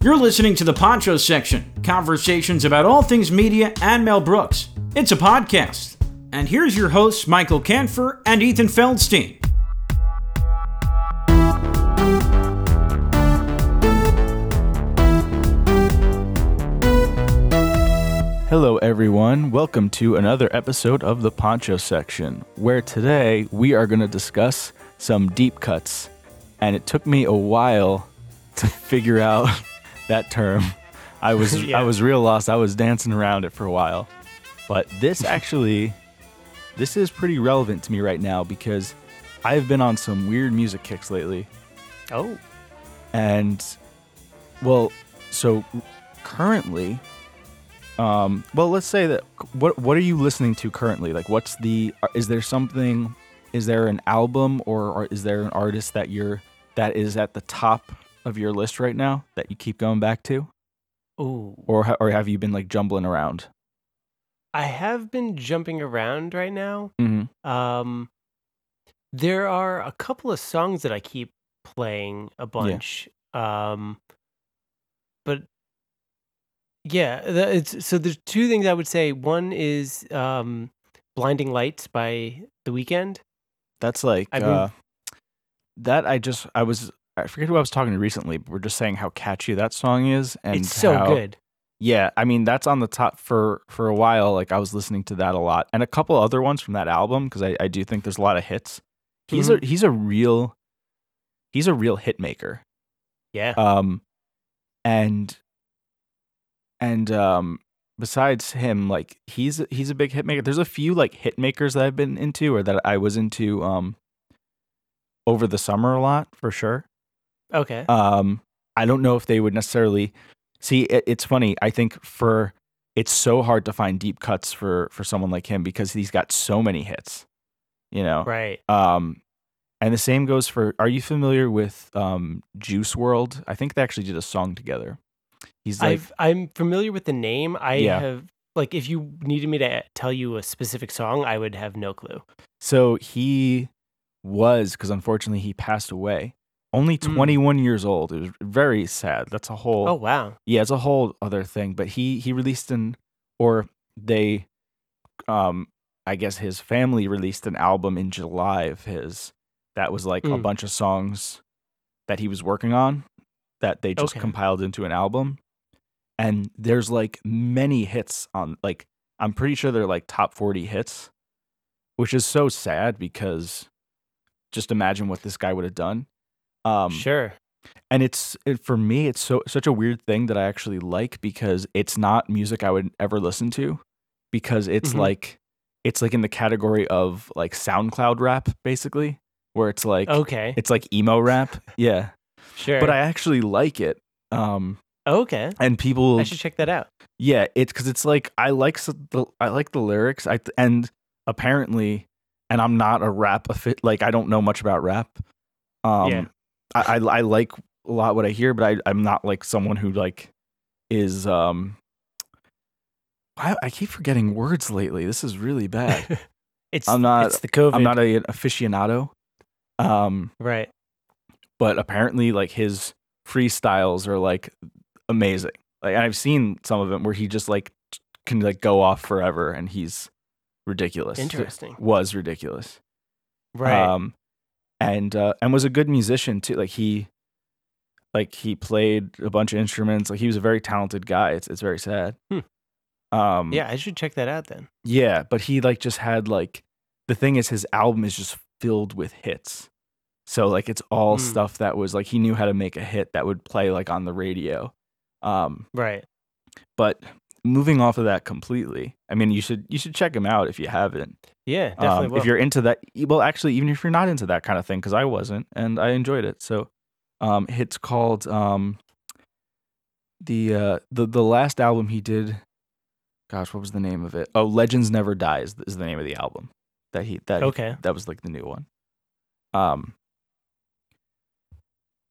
You're listening to the Poncho section, conversations about all things media and Mel Brooks. It's a podcast. And here's your hosts, Michael Canfer and Ethan Feldstein. Hello, everyone. Welcome to another episode of the Poncho section, where today we are going to discuss some deep cuts. And it took me a while to figure out that term. I was Yeah. I was real lost. I was dancing around it for a while. But this actually this is pretty relevant to me right now because I've been on some weird music kicks lately. Oh, and well so currently um well let's say that what what are you listening to currently like what's the is there something is there an album or, or is there an artist that you're that is at the top of your list right now that you keep going back to ooh. or ha- or have you been like jumbling around I have been jumping around right now. mm-hmm. Um, there are a couple of songs that I keep playing a bunch. Um, but yeah, it's so there's two things I would say. One is um, "Blinding Lights" by The Weeknd. that's like uh that i just i was i forget who i was talking to recently but we're just saying how catchy that song is and it's so how- good. Yeah, I mean that's on the top for for a while. Like I was listening to that a lot, and a couple other ones from that album because I, I do think there's a lot of hits. He's a he's a real he's a real hit maker. Yeah. Um, and and um, besides him, like he's he's a big hit maker. There's a few like hit makers that I've been into or that I was into um over the summer a lot for sure. Okay. Um, I don't know if they would necessarily see. It, it's funny. I think for it's so hard to find deep cuts for for someone like him because he's got so many hits. You know. right. Um, and the same goes for. Are you familiar with um Juice WRLD? I think they actually did a song together. He's like, I've I'm familiar with the name. I Yeah. have like if you needed me to tell you a specific song, I would have no clue. so he was because unfortunately he passed away. Only Mm. 21 years old. It was very sad. That's a whole Oh wow. Yeah, it's a whole other thing. But he he released an or they um I guess his family released an album in July of his that was like a Mm. bunch of songs that he was working on that they just Okay. compiled into an album. And there's like many hits on like I'm pretty sure they're like top 40 hits, which is so sad because just imagine what this guy would have done. Um sure. and it's it, for me it's so such a weird thing that i actually like because it's not music i would ever listen to because it's Mhm. like it's like in the category of like soundcloud rap basically where it's like Okay. it's like emo rap yeah Sure. but i actually like it um okay. and people I should check that out. yeah it's because it's like i like the i like the lyrics i and apparently and i'm not a rap fit. like i don't know much about rap um Yeah. I, I i like a lot what i hear but i i'm not like someone who like is um I, I keep forgetting words lately this is really bad it's I'm not- It's the COVID. i'm not a, an aficionado um right. but apparently like his freestyles are like amazing like i've seen some of them where he just like can like go off forever and he's ridiculous Interesting. was ridiculous Right. um and uh and was a good musician too like he like he played a bunch of instruments like he was a very talented guy it's it's very sad Hmm. um yeah, I should check that out then. yeah but he like just had like the thing is his album is just filled with hits so like it's all Mm. stuff that was like he knew how to make a hit that would play like on the radio um Right. but moving off of that completely. I mean you should you should check him out if you haven't. Yeah, definitely. um, if you're into that well actually even if you're not into that kind of thing because i wasn't and i enjoyed it. So um it's called um the uh the the last album he did gosh what was the name of it? Oh legends never dies is the name of the album that he that okay. that was like the new one. Um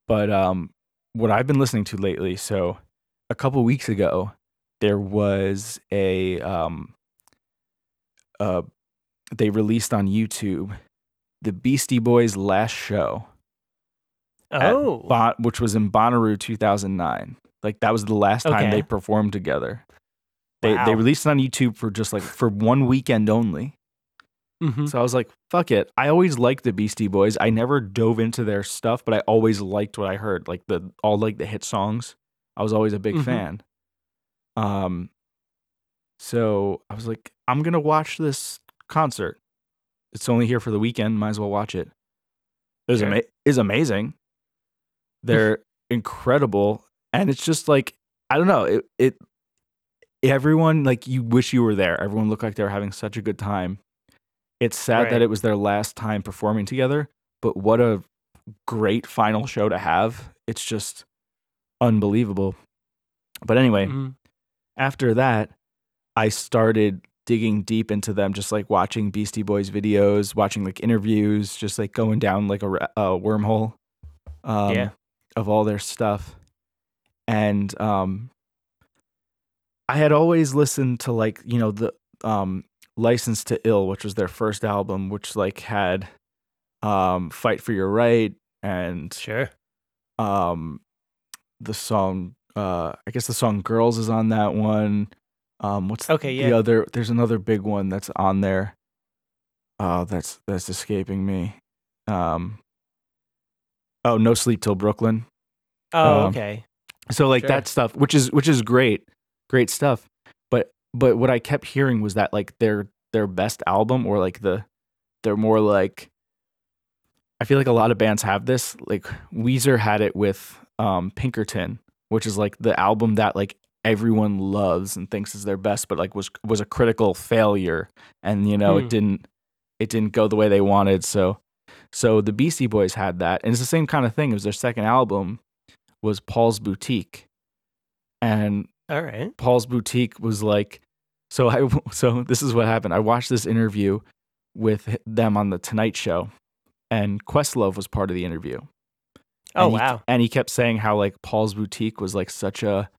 but um what i've been listening to lately so a couple weeks ago there was a um uh they released on youtube the beastie boys last show Oh, Bon- which was in bonnaroo 2009 Like that was the last time Okay. they performed together. They Wow. they released it on YouTube for just like for one weekend only. Mhm. So I was like, fuck it. I always liked the Beastie Boys. I never dove into their stuff, but I always liked what I heard. Like the all like the hit songs. I was always a big Mhm. fan. Um so I was like, I'm gonna watch this concert. It's only here for the weekend, might as well watch it. It was ama- is amazing. They're incredible. And it's just like I don't know, it it everyone like you wish you were there. Everyone looked like they were having such a good time. It's sad Right. that it was their last time performing together, but what a great final show to have. It's just unbelievable. But anyway, Mhm. After that, I started digging deep into them, just like watching Beastie Boys videos, watching like interviews, just like going down like a, a wormhole um, Yeah. of all their stuff. And um, I had always listened to like, you know, the um, License to Ill, which was their first album, which like had um, Fight for Your Right and Sure. um the song uh i guess the song girls is on that one um what's Okay, the yeah. other there's another big one that's on there oh that's that's escaping me um oh no sleep till brooklyn Oh, Um, okay. so like Sure. that stuff which is which is great great stuff but but what i kept hearing was that like their their best album or like the they're more like i feel like a lot of bands have this like weezer had it with um pinkerton which is like the album that like everyone loves and thinks is their best but like was was a critical failure and you know Hmm. it didn't it didn't go the way they wanted so so the beastie boys had that and it's the same kind of thing it was their second album was paul's boutique and All right. Paul's boutique was like so I so this is what happened. I watched this interview with them on the Tonight Show and Questlove was part of the interview. Oh, And he- wow. and he kept saying how like Paul's boutique was like such a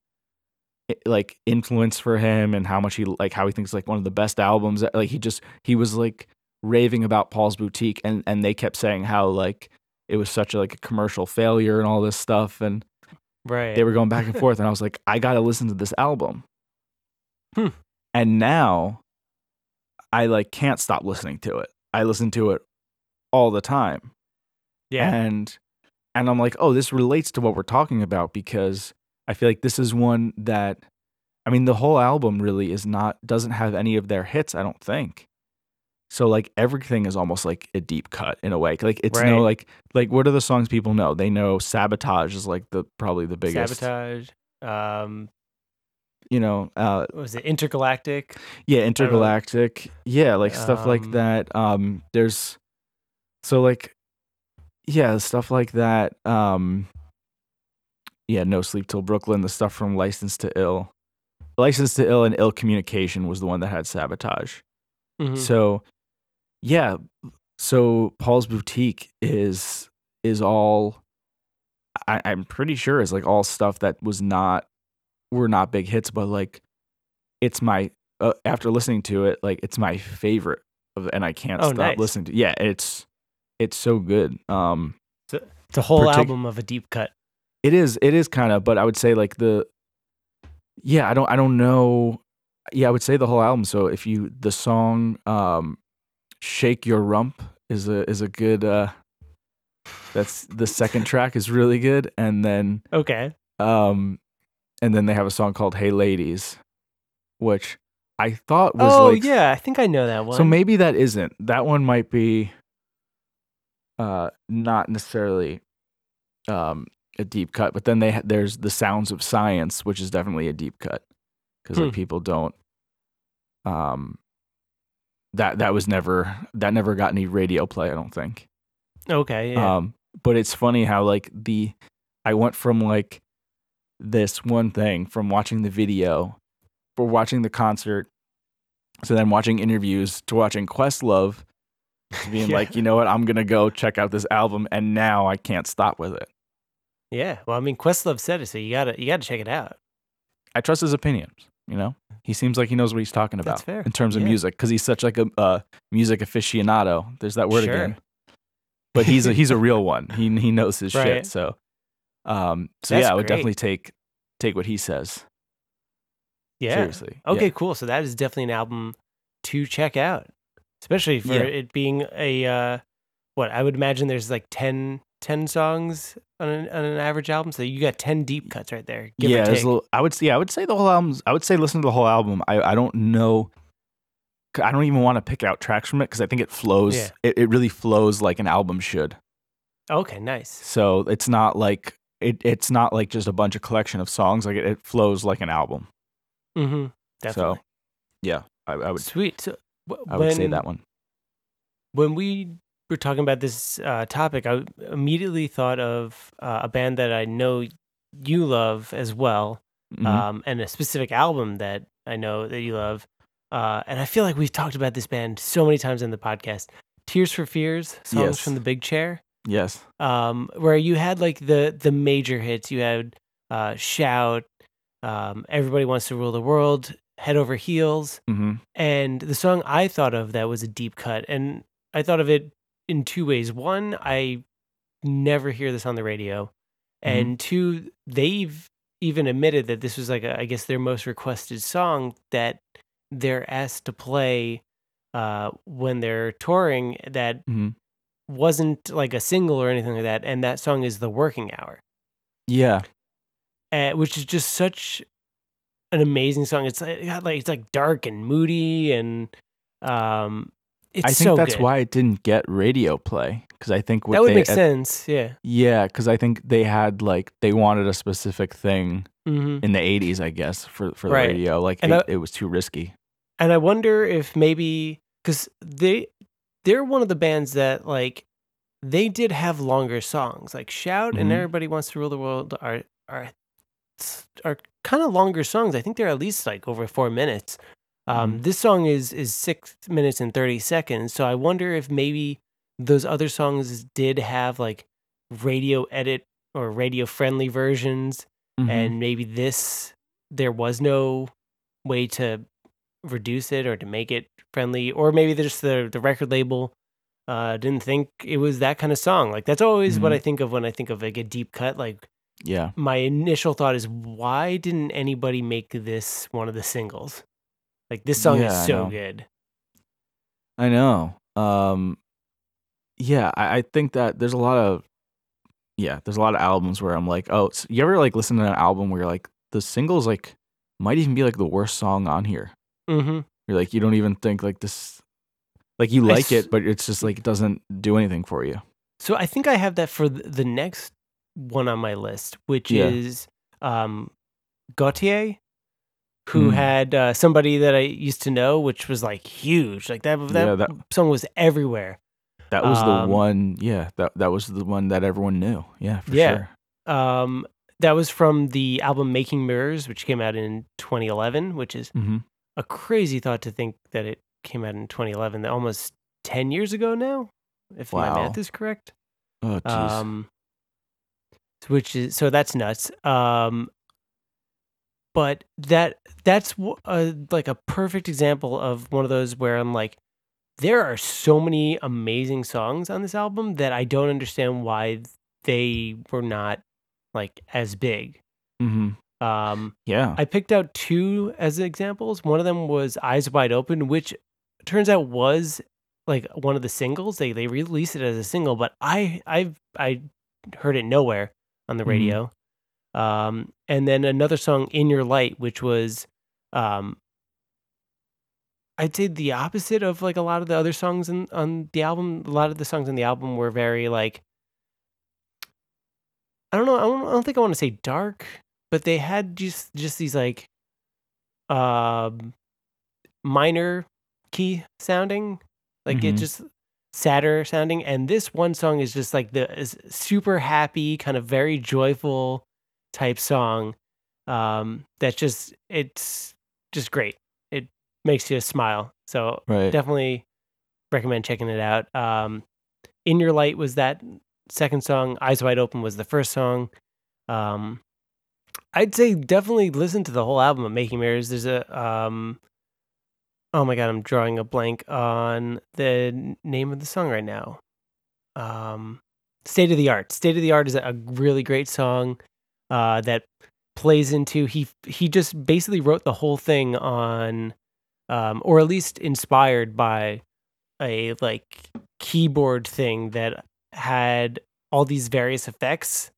like influence for him and how much he like how he thinks like one of the best albums like he just he was like raving about Paul's boutique and and they kept saying how like it was such a like a commercial failure and all this stuff and Right. they were going back and forth and i was like i gotta listen to this album Hmm. and now i like can't stop listening to it i listen to it all the time yeah. and and i'm like oh this relates to what we're talking about because i feel like this is one that i mean the whole album really is not doesn't have any of their hits i don't think. So like everything is almost like a deep cut in a way. Like it's no like like what are the songs people know? They know sabotage is like the probably the biggest Sabotage. Um, you know uh what was it intergalactic? yeah intergalactic. Yeah like stuff like Um, that. Um there's so like yeah stuff like that um yeah no sleep till brooklyn the stuff from license to ill license to ill and ill communication was the one that had sabotage Mhm. so yeah so paul's boutique is is all I, i'm pretty sure is like all stuff that was not were not big hits but like it's my uh, after listening to it like it's my favorite of and i can't Oh, stop nice. listening to yeah it's it's so good um it's a whole partic- album of a deep cut. it is it is kind of but i would say like the yeah i don't i don't know yeah i would say the whole album so if you the song um shake your rump is a is a good uh that's the second track is really good and then Okay. um and then they have a song called hey ladies which i thought was Oh like yeah, I think I know that one. so maybe that isn't that one might be uh not necessarily um a deep cut but then they ha- there's the sounds of science which is definitely a deep cut because like Hmm. people don't um that that was never that never got any radio play i don't think Okay. Yeah. um, but it's funny how like the I went from like this one thing from watching the video for watching the concert so then watching interviews to watching Questlove being Yeah. like, you know what, I'm gonna go check out this album and now I can't stop with it. yeah. Well, I mean, Questlove said it, so you gotta you gotta check it out. I trust his opinions, you know? He seems like he knows what he's talking about in terms of Yeah. music because he's such like a uh, music aficionado. There's that word Sure. again. But he's a, he's a real one. He he knows his Right. shit. So, um, so That's yeah, I would great. definitely take take what he says Yeah. seriously. Okay, Yeah. cool. So that is definitely an album to check out, especially for Yeah. it being a uh, what I would imagine. There's like 10, 10 songs on an, on an average album, so you got ten deep cuts right there. Give yeah, or take. a little, I would say. Yeah, I would say the whole album's. I would say listen to the whole album. I I don't know. I don't even want to pick out tracks from it because I think it flows. Yeah. It, it really flows like an album should. okay, nice. So it's not like it. It's not like just a bunch of collection of songs. Like it, it flows like an album. Mm-hmm. Definitely. So yeah, I, I would. Sweet. So w- I would say that one. when we were talking about this uh, topic, I immediately thought of uh, a band that I know you love as well, Mhm. um, and a specific album that I know that you love. Uh, and I feel like we've talked about this band so many times in the podcast. Tears for Fears, songs Yes. from the Big Chair, yes. um, where you had like the the major hits. You had uh, Shout, um, Everybody Wants to Rule the World, Head Over Heels, hmm and the song I thought of that was a deep cut, and I thought of it in two ways. One, I never hear this on the radio, and two, they've even admitted that this was like a, I guess their most requested song that they're asked to play uh, when they're touring. That hmm wasn't like a single or anything like that, and that song is "The Working Hour." Yeah. uh, which is just such an amazing song. It's like, it like it's like dark and moody, and um, it's I think so that's good. why it didn't get radio play because I think what that would they make at- sense. Yeah. Yeah, because I think they had like they wanted a specific thing hmm in the '80s, I guess, for for the Right. radio. Like it, I- it was too risky. And I wonder if maybe because they they're one of the bands that like they did have longer songs, like "Shout" and Mhm. "Everybody Wants to Rule the World" are are are kind of longer songs. I think they're at least like over four minutes. Um, Mhm. This song is is six minutes and thirty seconds. So I wonder if maybe those other songs did have like radio edit or radio friendly versions, Mhm. and maybe this there was no way to reduce it or to make it friendly, or maybe just the the record label uh, didn't think it was that kind of song. Like that's always what Mhm. I think of when I think of like a deep cut. Like yeah, my initial thought is, why didn't anybody make this one of the singles? Like this song Yeah, is so know. good. I know. Um, yeah, I, I think that there's a lot of yeah, there's a lot of albums where I'm like, oh, s- you ever like listen to an album where you're like the singles like might even be like the worst song on here. Mm-hmm. You're like you don't even think like this, like you like s- it, but it's just like it doesn't do anything for you. So I think I have that for the next one on my list, which Yeah. is um, Gotye, who Hmm. had uh, somebody that I used to know, which was like huge. Like that, that, Yeah, that- song was everywhere. That was Um, the one. Yeah, that that was the one that everyone knew. Yeah, for Yeah. sure. Um, that was from the album Making Mirrors, which came out in 2011, which is hmm a crazy thought to think that it came out in 2011, that almost 10 years ago now, if my math is correct. Oh, jeez. Um, which is so that's nuts. Um, but that that's a, like a perfect example of one of those where I'm like, there are so many amazing songs on this album that I don't understand why they were not like as big. hmm Um, Yeah. I picked out two as examples. One of them was Eyes Wide Open, which turns out was like one of the singles. They they released it as a single, but I I I heard it nowhere on the Mhm. radio. Um, and then another song, In Your Light, which was um, I'd say the opposite of like a lot of the other songs in, on the album. A lot of the songs on the album were very like I don't know. I don't, I don't think I want to say dark, but they had just just these like um minor key sounding, like it Mhm. just sadder sounding. And this one song is just like the is super happy, kind of very joyful type song. Um, that's just it's just great. It makes you smile. So right. definitely recommend checking it out. Um, In Your Light was that second song. Eyes Wide Open was the first song. Um, I'd say definitely listen to the whole album of Making Mirrors. There's a um, oh my god, I'm drawing a blank on the name of the song right now. Um, State of the Art. State of the Art is a really great song uh, that plays into he he just basically wrote the whole thing on um or at least inspired by a like keyboard thing that had all these various effects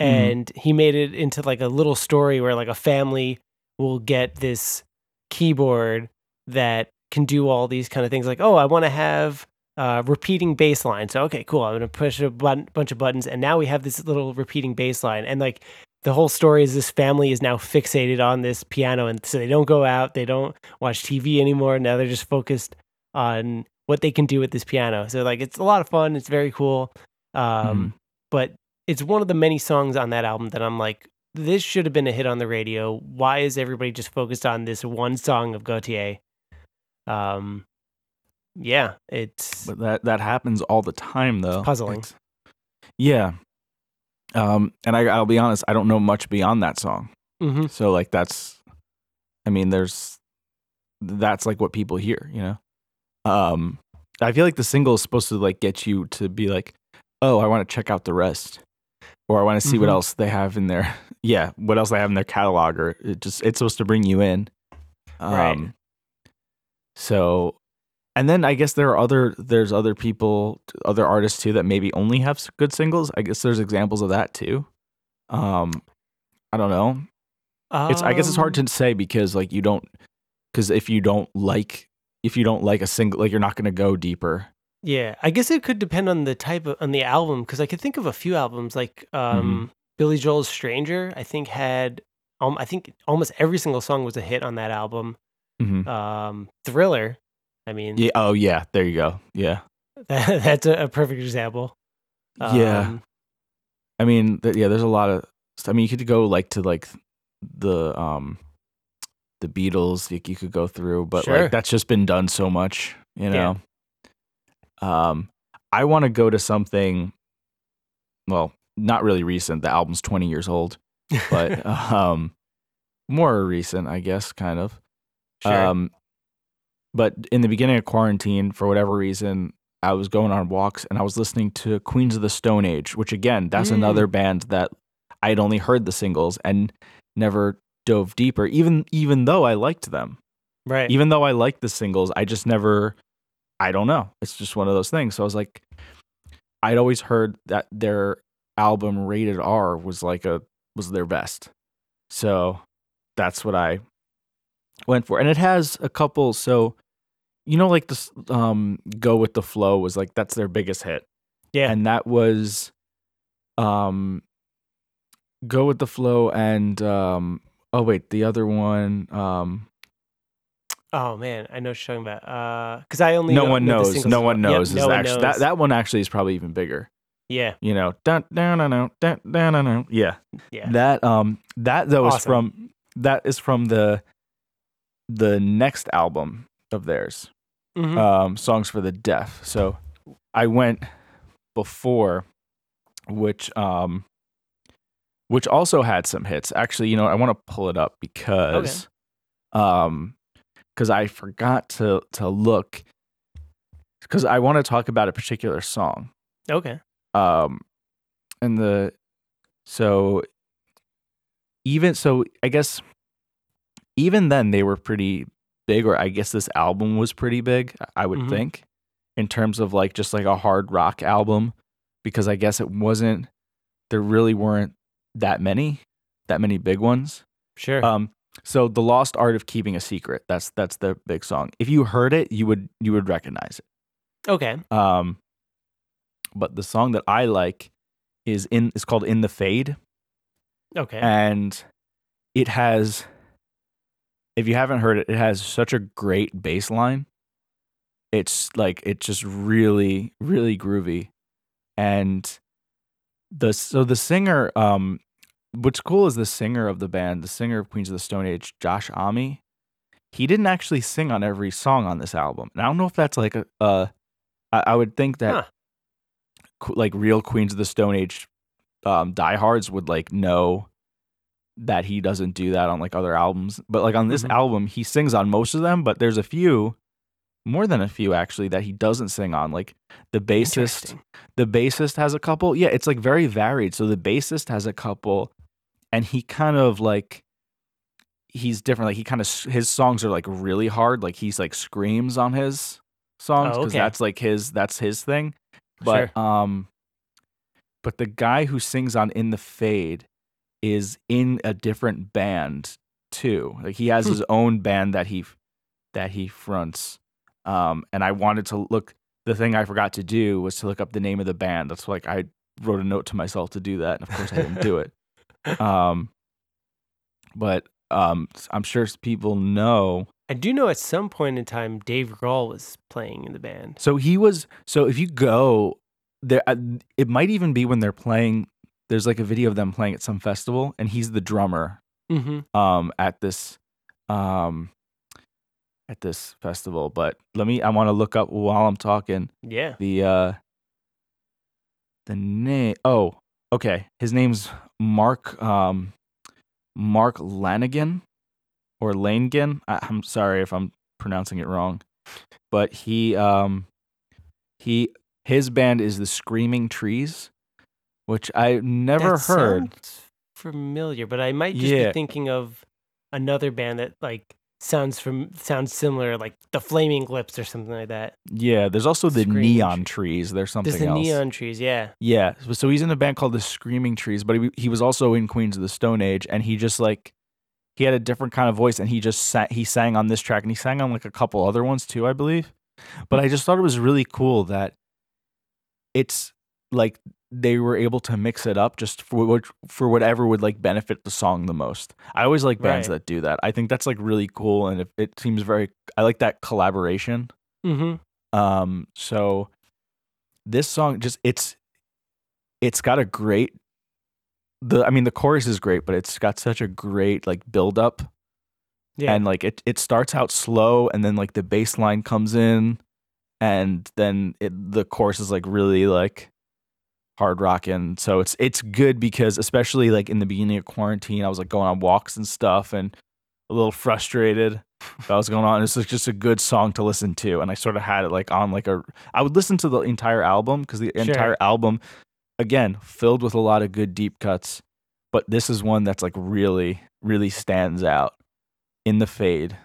Mhm. and he made it into like a little story where like a family will get this keyboard that can do all these kind of things like oh i want to have uh, repeating bass line so okay cool i'm gonna push a button, bunch of buttons and now we have this little repeating bass line and like the whole story is this family is now fixated on this piano and so they don't go out they don't watch tv anymore now they're just focused on what they can do with this piano. So like it's a lot of fun it's very cool um, but it's one of the many songs on that album that i'm like this should have been a hit on the radio why is everybody just focused on this one song of Gotye um, yeah it's But that that happens all the time though. puzzling. It's- yeah. Um, and I, I'll be honest, I don't know much beyond that song. Mm-hmm. So like that's, I mean, there's, that's like what people hear, you know. Um, I feel like the single is supposed to like get you to be like, oh, I want to check out the rest, or I want to see what Mhm. else they have in their, yeah, what else they have in their catalog, or it just it's supposed to bring you in. Um, Right. So, and then I guess there are other there's other people, other artists too that maybe only have good singles. I guess there's examples of that too. Um, I don't know. It's I guess it's hard Um, to say because like you don't because if you don't like if you don't like a single like you're not gonna go deeper. Yeah, I guess it could depend on the type of on the album because I could think of a few albums like Mm-hmm. um, Billy Joel's "Stranger." I think had um, I think almost every single song was a hit on that album. Mhm. Um, Thriller. I mean, Yeah. Oh yeah. There you go. Yeah. that, that's a, a perfect example. Yeah. Um, I mean, th- yeah. There's a lot of. I mean, you could go like to like the um the Beatles. Like you could go through, but Sure. like that's just been done so much. You Yeah. know. Um, I want to go to something. Well, not really recent. The album's 20 years old, but um, more recent, I guess, kind of. Sure. Um, but in the beginning of quarantine, for whatever reason, I was going on walks and I was listening to Queens of the Stone Age, which again, that's Mm. another band that I'd only heard the singles and never dove deeper, even even though I liked them. right. Even though I liked the singles, I just never I don't know. It's just one of those things. So I was like I'd always heard that their album Rated R was like a was their best. So that's what I went for. And it has a couple. So, you know, like this um, Go With the Flow was like, that's their biggest hit. Yeah. And that was um, Go With the Flow and, um, oh, wait, the other one. Um, Oh man, I know what you're talking about. Uh, because I only no know, one know knows. No one knows. Yep, no actually, knows. That that one actually is probably even bigger. Yeah. You know, dun dun dun dun dun dun. dun, dun. Yeah. Yeah. That um that though awesome. is from that is from the the next album of theirs, Mhm. um, Songs for the Deaf. So I went before, which um which also had some hits. Actually, you know, I want to pull it up because um because I forgot to to look because I want to talk about a particular song. okay. Um and the so even so I guess even then they were pretty big or I guess this album was pretty big, I would Mhm. think, in terms of like just like a hard rock album because I guess it wasn't there really weren't that many that many big ones. Sure. Um, so the lost art of keeping a secret. That's that's the big song. If you heard it, you would you would recognize it. okay. Um, but the song that I like is in is called "In the Fade," Okay. and it has. If you haven't heard it, it has such a great bass line. It's like it's just really really groovy, and the so the singer um what's cool is the singer of the band, the singer of Queens of the Stone Age, Josh Homme. He didn't actually sing on every song on this album, and I don't know if that's like a. Uh, I, I would think that Huh. like real Queens of the Stone Age um, diehards would like know that he doesn't do that on like other albums, but like on this Mhm. album, he sings on most of them. But there's a few, more than a few actually, that he doesn't sing on. Like the bassist, the bassist has a couple. Yeah, it's like very varied. So the bassist has a couple, and he kind of like he's different. Like he kind of his songs are like really hard. Like he's like screams on his songs Oh, because okay. that's like his that's his thing. But Sure. um, but the guy who sings on "In the Fade" is in a different band too. Like he has Hmm. his own band that he that he fronts. Um, and I wanted to look. The thing I forgot to do was to look up the name of the band. That's like I wrote a note to myself to do that, and of course I didn't do it. Um, but um, I'm sure people know. I do know at some point in time Dave Grohl was playing in the band. So he was. So if you go there, uh, it might even be when they're playing. There's like a video of them playing at some festival, and he's the drummer. Mm-hmm. Um, at this, um, at this festival. But let me. I want to look up while I'm talking. Yeah. the uh the name oh okay his name's mark um mark Lanegan or langan I, i'm sorry if i'm pronouncing it wrong but he um he his band is the screaming trees which i never That heard familiar, but I might just Yeah. be thinking of another band that like sounds from sounds similar, like the Flaming Lips or something like that. yeah there's also the Screaming neon trees there's something There's the else Neon Trees, yeah. Yeah, so- so he's in a band called the Screaming Trees, but he, he was also in Queens of the Stone Age, and he just like he had a different kind of voice, and he just sang, he sang on this track, and he sang on like a couple other ones too, I believe. But I just thought it was really cool that it's like they were able to mix it up just for what for whatever would like benefit the song the most. I always like bands Right. that do that. I think that's like really cool, and it, it seems very. I like that collaboration. Mm-hmm. Um, so this song just it's it's got a great the I mean the chorus is great, but it's got such a great like build up Yeah. and like it it starts out slow and then like the bass line comes in and then it the chorus is like really like hard rocking. So it's it's good because especially like in the beginning of quarantine, I was like going on walks and stuff and a little frustrated about what's going on. It's like just a good song to listen to, and I sort of had it like on like a. I would listen to the entire album because the Sure. entire album, again, filled with a lot of good deep cuts. But this is one that's like really, really stands out. In the Fade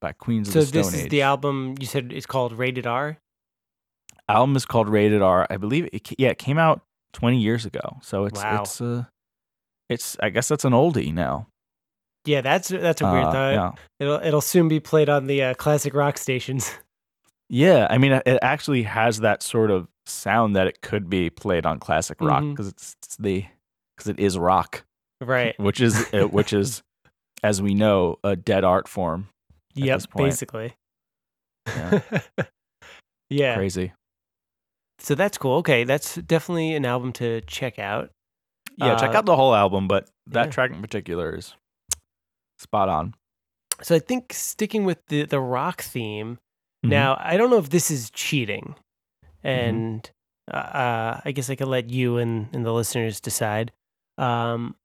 by Queens of so the Stone this is Age. the album you said it's called Rated R. album is called Rated R. I believe it. Yeah, it came out 20 years ago, so it's Wow. it's uh, it's. I guess that's an oldie now. Yeah, that's that's a weird Uh, thought. yeah. It'll it'll soon be played on the uh, classic rock stations. Yeah, I mean, it actually has that sort of sound that it could be played on classic rock because it's, it's the because it is rock, right. which is uh, which is, as we know, a dead art form. yep. Basically. Yeah. yeah. Crazy. So that's cool. Okay, that's definitely an album to check out. Yeah, check Uh, out the whole album, but that yeah. track in particular is spot on. So I think sticking with the the rock theme. Mhm. Now I don't know if this is cheating, and uh, uh, I guess I could let you and, and the listeners decide. Um,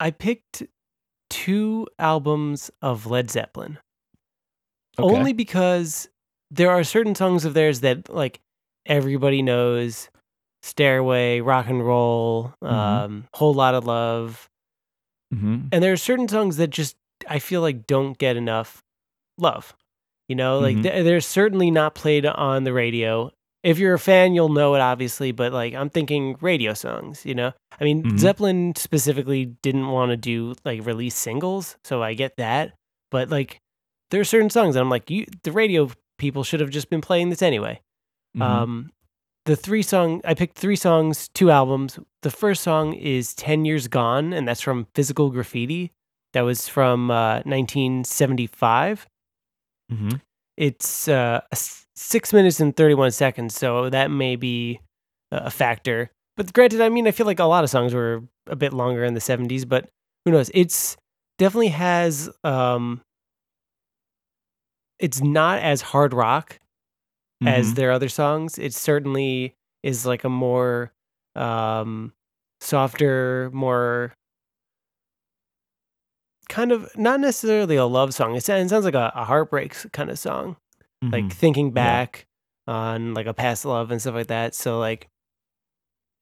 I picked two albums of Led Zeppelin Okay. only because there are certain songs of theirs that like everybody knows stairway rock and roll Mhm. um whole lot of love Mhm. and there are certain songs that just i feel like don't get enough love you know like Mhm. they're certainly not played on the radio if you're a fan you'll know it obviously but like i'm thinking radio songs you know i mean Mhm. zeppelin specifically didn't want to do like release singles so i get that but like there are certain songs that i'm like you the radio people should have just been playing this anyway Mhm. um, the three song I picked three songs, two albums. The first song is Ten Years Gone, and that's from Physical Graffiti. That was from uh, 1975. Mhm. It's uh, six minutes and 31 seconds, so that may be a a factor. But granted, I mean, I feel like a lot of songs were a bit longer in the 70s, but who knows? It's definitely has. Um, it's not as hard rock as Mhm. their other songs. It certainly is like a more um softer, more kind of not necessarily a love song. It sounds, it sounds like a, a heartbreak kind of song. Like Mhm. thinking back on like a past love and stuff like that. So like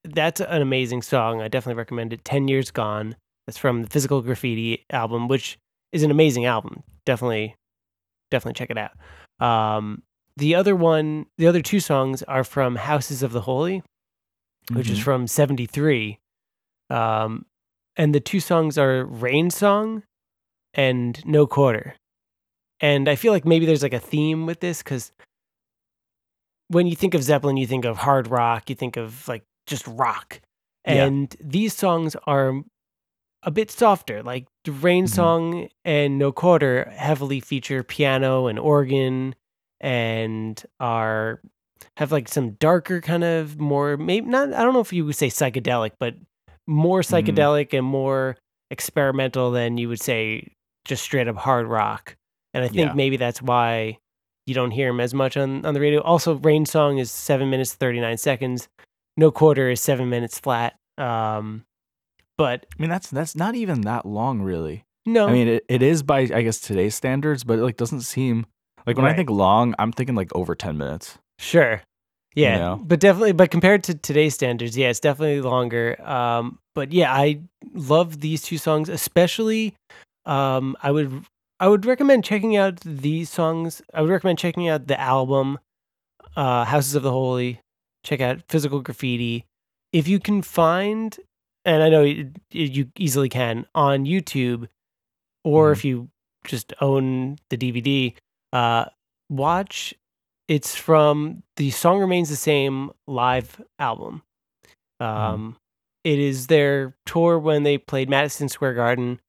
that's an amazing song. I definitely recommend it. 10 Years Gone. That's from the Physical Graffiti album, which is an amazing album. Definitely, definitely check it out. Um, the other one, the other two songs are from Houses of the Holy, which is Mhm. from '73. Um, and the two songs are Rain Song and No Quarter. And I feel like maybe there's like a theme with this because when you think of Zeppelin, you think of hard rock, you think of like just rock. Yeah. And these songs are a bit softer. Like the Rain Mhm. Song and No Quarter heavily feature piano and organ and are have like some darker kind of more maybe not I don't know if you would say psychedelic, but more Mhm. psychedelic and more experimental than you would say just straight up hard rock. And I think Yeah. maybe that's why you don't hear him as much on, on the radio. Also, Rain Song is seven minutes thirty nine seconds. No Quarter is seven minutes flat. Um, but I mean, that's that's not even that long, really. no, I mean, it, it is by I guess today's standards, but it like doesn't seem like when I think long, I'm thinking like over ten minutes. Sure. Yeah, know? but definitely, but compared to today's standards, yeah, it's definitely longer. Um, but yeah, I love these two songs, especially. Um, I would, I would recommend checking out these songs. I would recommend checking out the album, uh, Houses of the Holy. Check out Physical Graffiti. If you can find, and I know you, you easily can on YouTube, or Mhm. if you just own the DVD, uh, watch it's from the song remains the same live album. Um it is their tour when they played madison square garden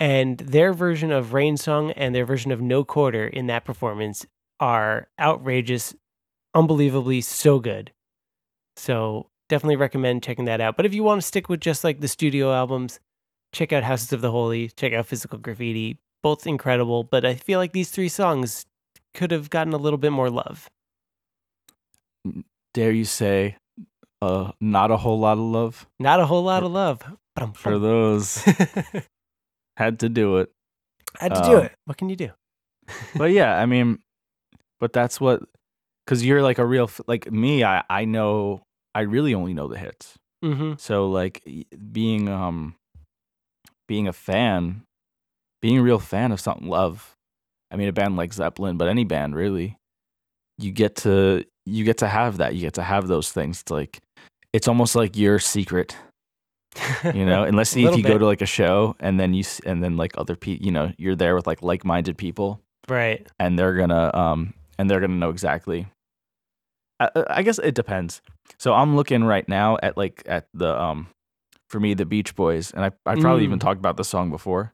and their version of rain song and their version of no quarter in that performance are outrageous unbelievably so good. So definitely recommend checking that out. But if you want to stick with just like the studio albums check out houses of the holy check out physical graffiti both incredible but i feel like these three songs could have gotten a little bit more love Dare you say, uh, not a whole lot of love Not a whole lot of love. For those Had had to do it. Had to do Um, it. What can you do? But yeah, I mean, but that's what because you're like a real like me. I I know I really only know the hits. Mm-hmm. So like being um being a fan, being a real fan of something love. I mean a band like Zeppelin, but any band really. You get to you get to have that. You get to have those things. It's like it's almost like your secret, you know, unless if you go to like a show and then you s- and then like other people, you know, you're there with like like-minded people right. and they're gonna um and they're gonna know exactly I, I guess it depends so i'm looking right now at like at the um for me the beach boys and i, I probably even Mm. talked about the song before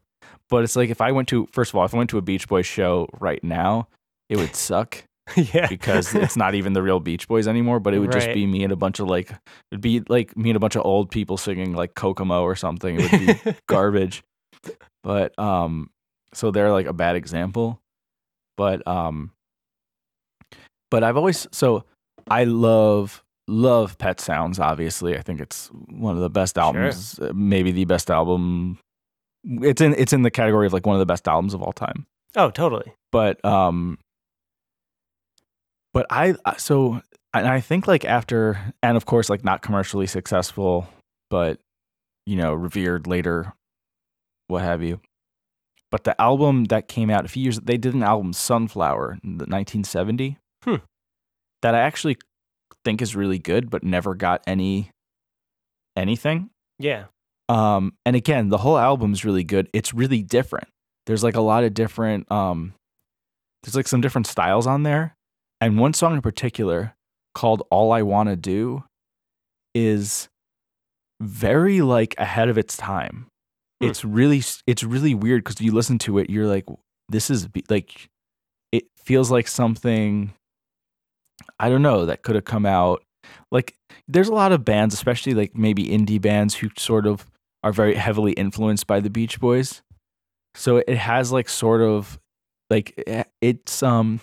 but it's like if i went to first of all if i went to a beach boys show right now it would suck yeah. because it's not even the real beach boys anymore but it would just be me and a bunch of like it'd be like me and a bunch of old people singing like kokomo or something it would be garbage. But um so they're like a bad example. But um but I've always so I love love Pet Sounds obviously. I think it's one of the best albums, uh, maybe the best album. It's in it's in the category of like one of the best albums of all time. oh, totally. But um but I so and I think like after and of course like not commercially successful but you know revered later what have you. But the album that came out a few years they did an album Sunflower in the 1970 Hmm. that I actually think is really good but never got any anything. Yeah. Um, and again, the whole album's really good. It's really different. There's like a lot of different um there's like some different styles on there. And one song in particular called All I Wanna Do is very like ahead of its time. Hmm. It's really it's really weird because you listen to it, you're like, this is like it feels like something I don't know that could have come out like there's a lot of bands, especially like maybe indie bands who sort of are very heavily influenced by the Beach Boys. So it has like sort of like eh, it's um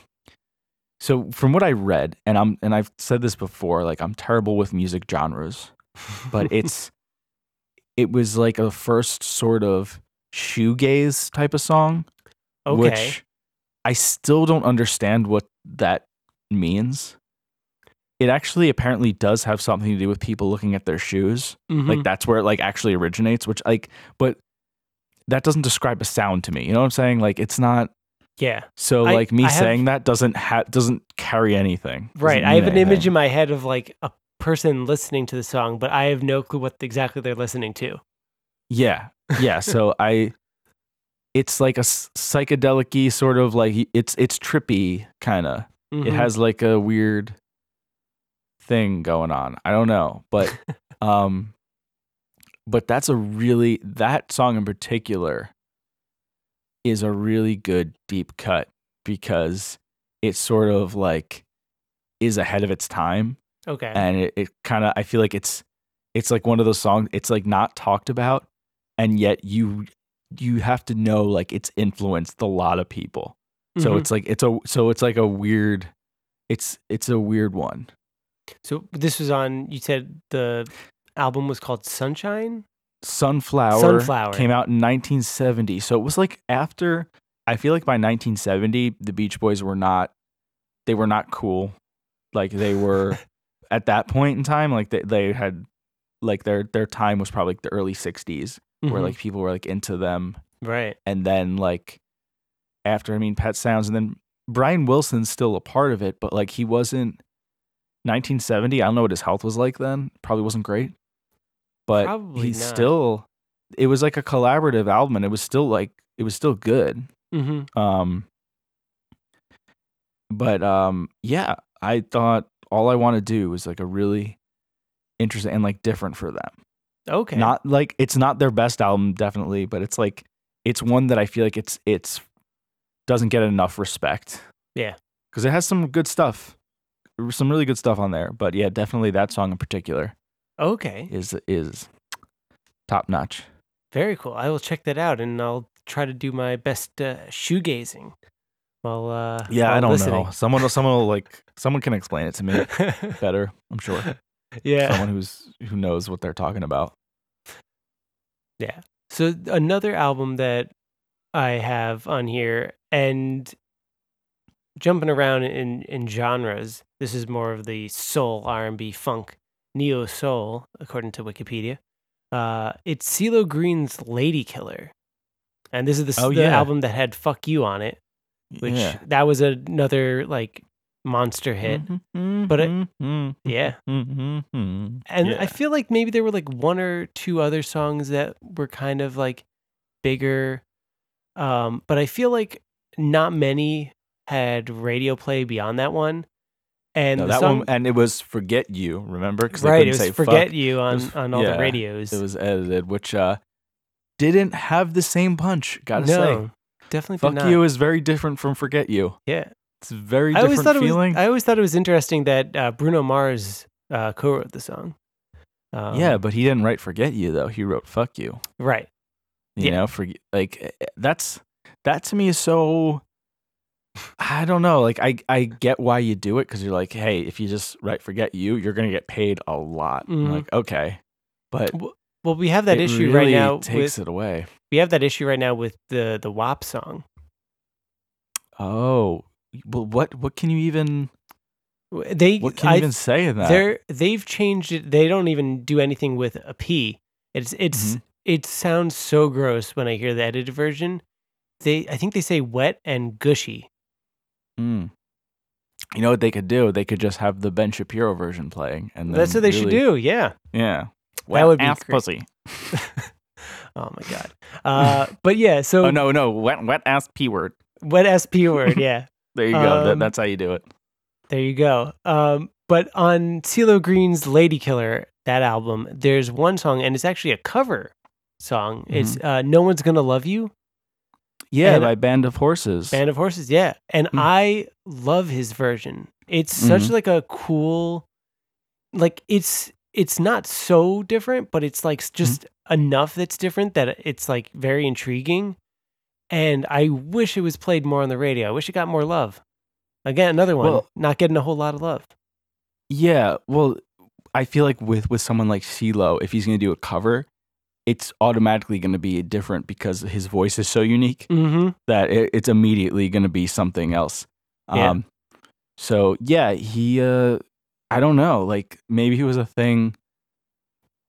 so from what I read and I'm and I've said this before like I'm terrible with music genres, but it's it was like a first sort of shoegaze type of song okay. which I still don't understand what that means. It actually apparently does have something to do with people looking at their shoes. Mhm. Like that's where it like actually originates, which like but that doesn't describe a sound to me. You know what I'm saying? Like it's not Yeah. so I- like me I have- saying that doesn't ha- doesn't carry anything. Right. I have an image in my head of like a person listening to the song, but I have no clue what exactly they're listening to. Yeah. Yeah, so I it's like a psychedelic sort of like it's it's trippy kind of. It Mhm. has like a weird thing going on. I don't know, but um but that's a really that song in particular is a really good deep cut because it sort of like is ahead of its time okay. and it, it kind of i feel like it's it's like one of those songs it's like not talked about and yet you you have to know like it's influenced a lot of people so Mhm. it's like it's a so it's like a weird it's it's a weird one so this was on. You said the album was called Sunshine. sunflower, Sunflower. came out in 1970 so it was like after i feel like by 1970 the beach boys were not they were not cool like they were at that point in time like they, they had like their their time was probably like the early 60s where Mhm. like people were like into them right. and then like after i mean pet sounds and then brian wilson's still a part of it but like he wasn't 1970 i don't know what his health was like then probably wasn't great but Probably he's not. still it was like a collaborative album and it was still like it was still good Mm-hmm. um but um yeah i thought all i want to do is like a really interesting and like different for them Okay. not like it's not their best album definitely but it's like it's one that i feel like it's it's doesn't get enough respect Yeah. because it has some good stuff some really good stuff on there but yeah definitely that song in particular okay. is is top notch Very cool. I will check that out, and I'll try to do my best uh, shoegazing while. Uh, yeah while i don't listening. know someone will someone will like someone can explain it to me better i'm sure yeah. someone who's who knows what they're talking about Yeah. So another album that I have on here and jumping around in in genres. This is more of the soul, R&B, funk, neo soul according to Wikipedia. Uh it's CeeLo Green's Lady Killer. And this is the, Oh, the yeah. album that had Fuck You on it, which yeah. that was another like monster hit. But it- Yeah. and And I feel like maybe there were like one or two other songs that were kind of like bigger. Um, but I feel like not many had radio play beyond that one. And no, that song, one, and it was "Forget You." Remember? Because right, couldn't it was say "Forget fuck. You" on was- on all yeah, the radios. It was edited, which uh, didn't have the same punch. Gotta no, say, definitely "Fuck not. You" is very different from "Forget You." Yeah, It's very I always different thought it was. feeling. I always thought it was interesting that uh, Bruno Mars uh, co-wrote the song. Um, yeah, but he didn't write "Forget You" though. He wrote "Fuck You." right. You Yeah. know, for like eh, eh, that's that to me is so. I don't know. Like I I get why you do it because you're like, hey, if you just write "Forget You," you're gonna get paid a lot. Mhm. like, okay, but Well, we have that issue really right now. takes with, it away. we have that issue right now with the the WAP song. Oh, well, what what can you even They what can you I even say in that? They're they've changed it. They don't even do anything with a P. It's it's Mhm. it sounds so gross when I hear the edited version. They I think they say wet and gushy. Mm. You know what they could do? They could just have the Ben Shapiro version playing, and That's what they should do. Yeah. Yeah, That would be ass great. pussy. oh my god. Uh, but yeah. So Oh no, no, wet wet ass p word. wet SP word. Yeah. There you go. that, Um, that's how you do it. There you go. Um, but on CeeLo Green's Lady Killer, that album, there's one song, and it's actually a cover song. It's Mm-hmm. uh, No One's Gonna Love You. Yeah, and- by Band of Horses. Band of Horses, yeah. And Hmm. I love his version. It's such Mhm. like a cool like it's it's not so different, but it's like Mm-hmm. just enough that's different that it's like very intriguing. And I wish it was played more on the radio. I wish it got more love. Again, another one Well- not getting a whole lot of love. Yeah, well, I feel like with with someone like CeeLo, if he's going to do a cover, it's automatically going to be different because his voice is so unique Mm-hmm. that it, it's immediately going to be something else. Yeah. Um, so yeah, he. Uh, I don't know. Like maybe he was a thing.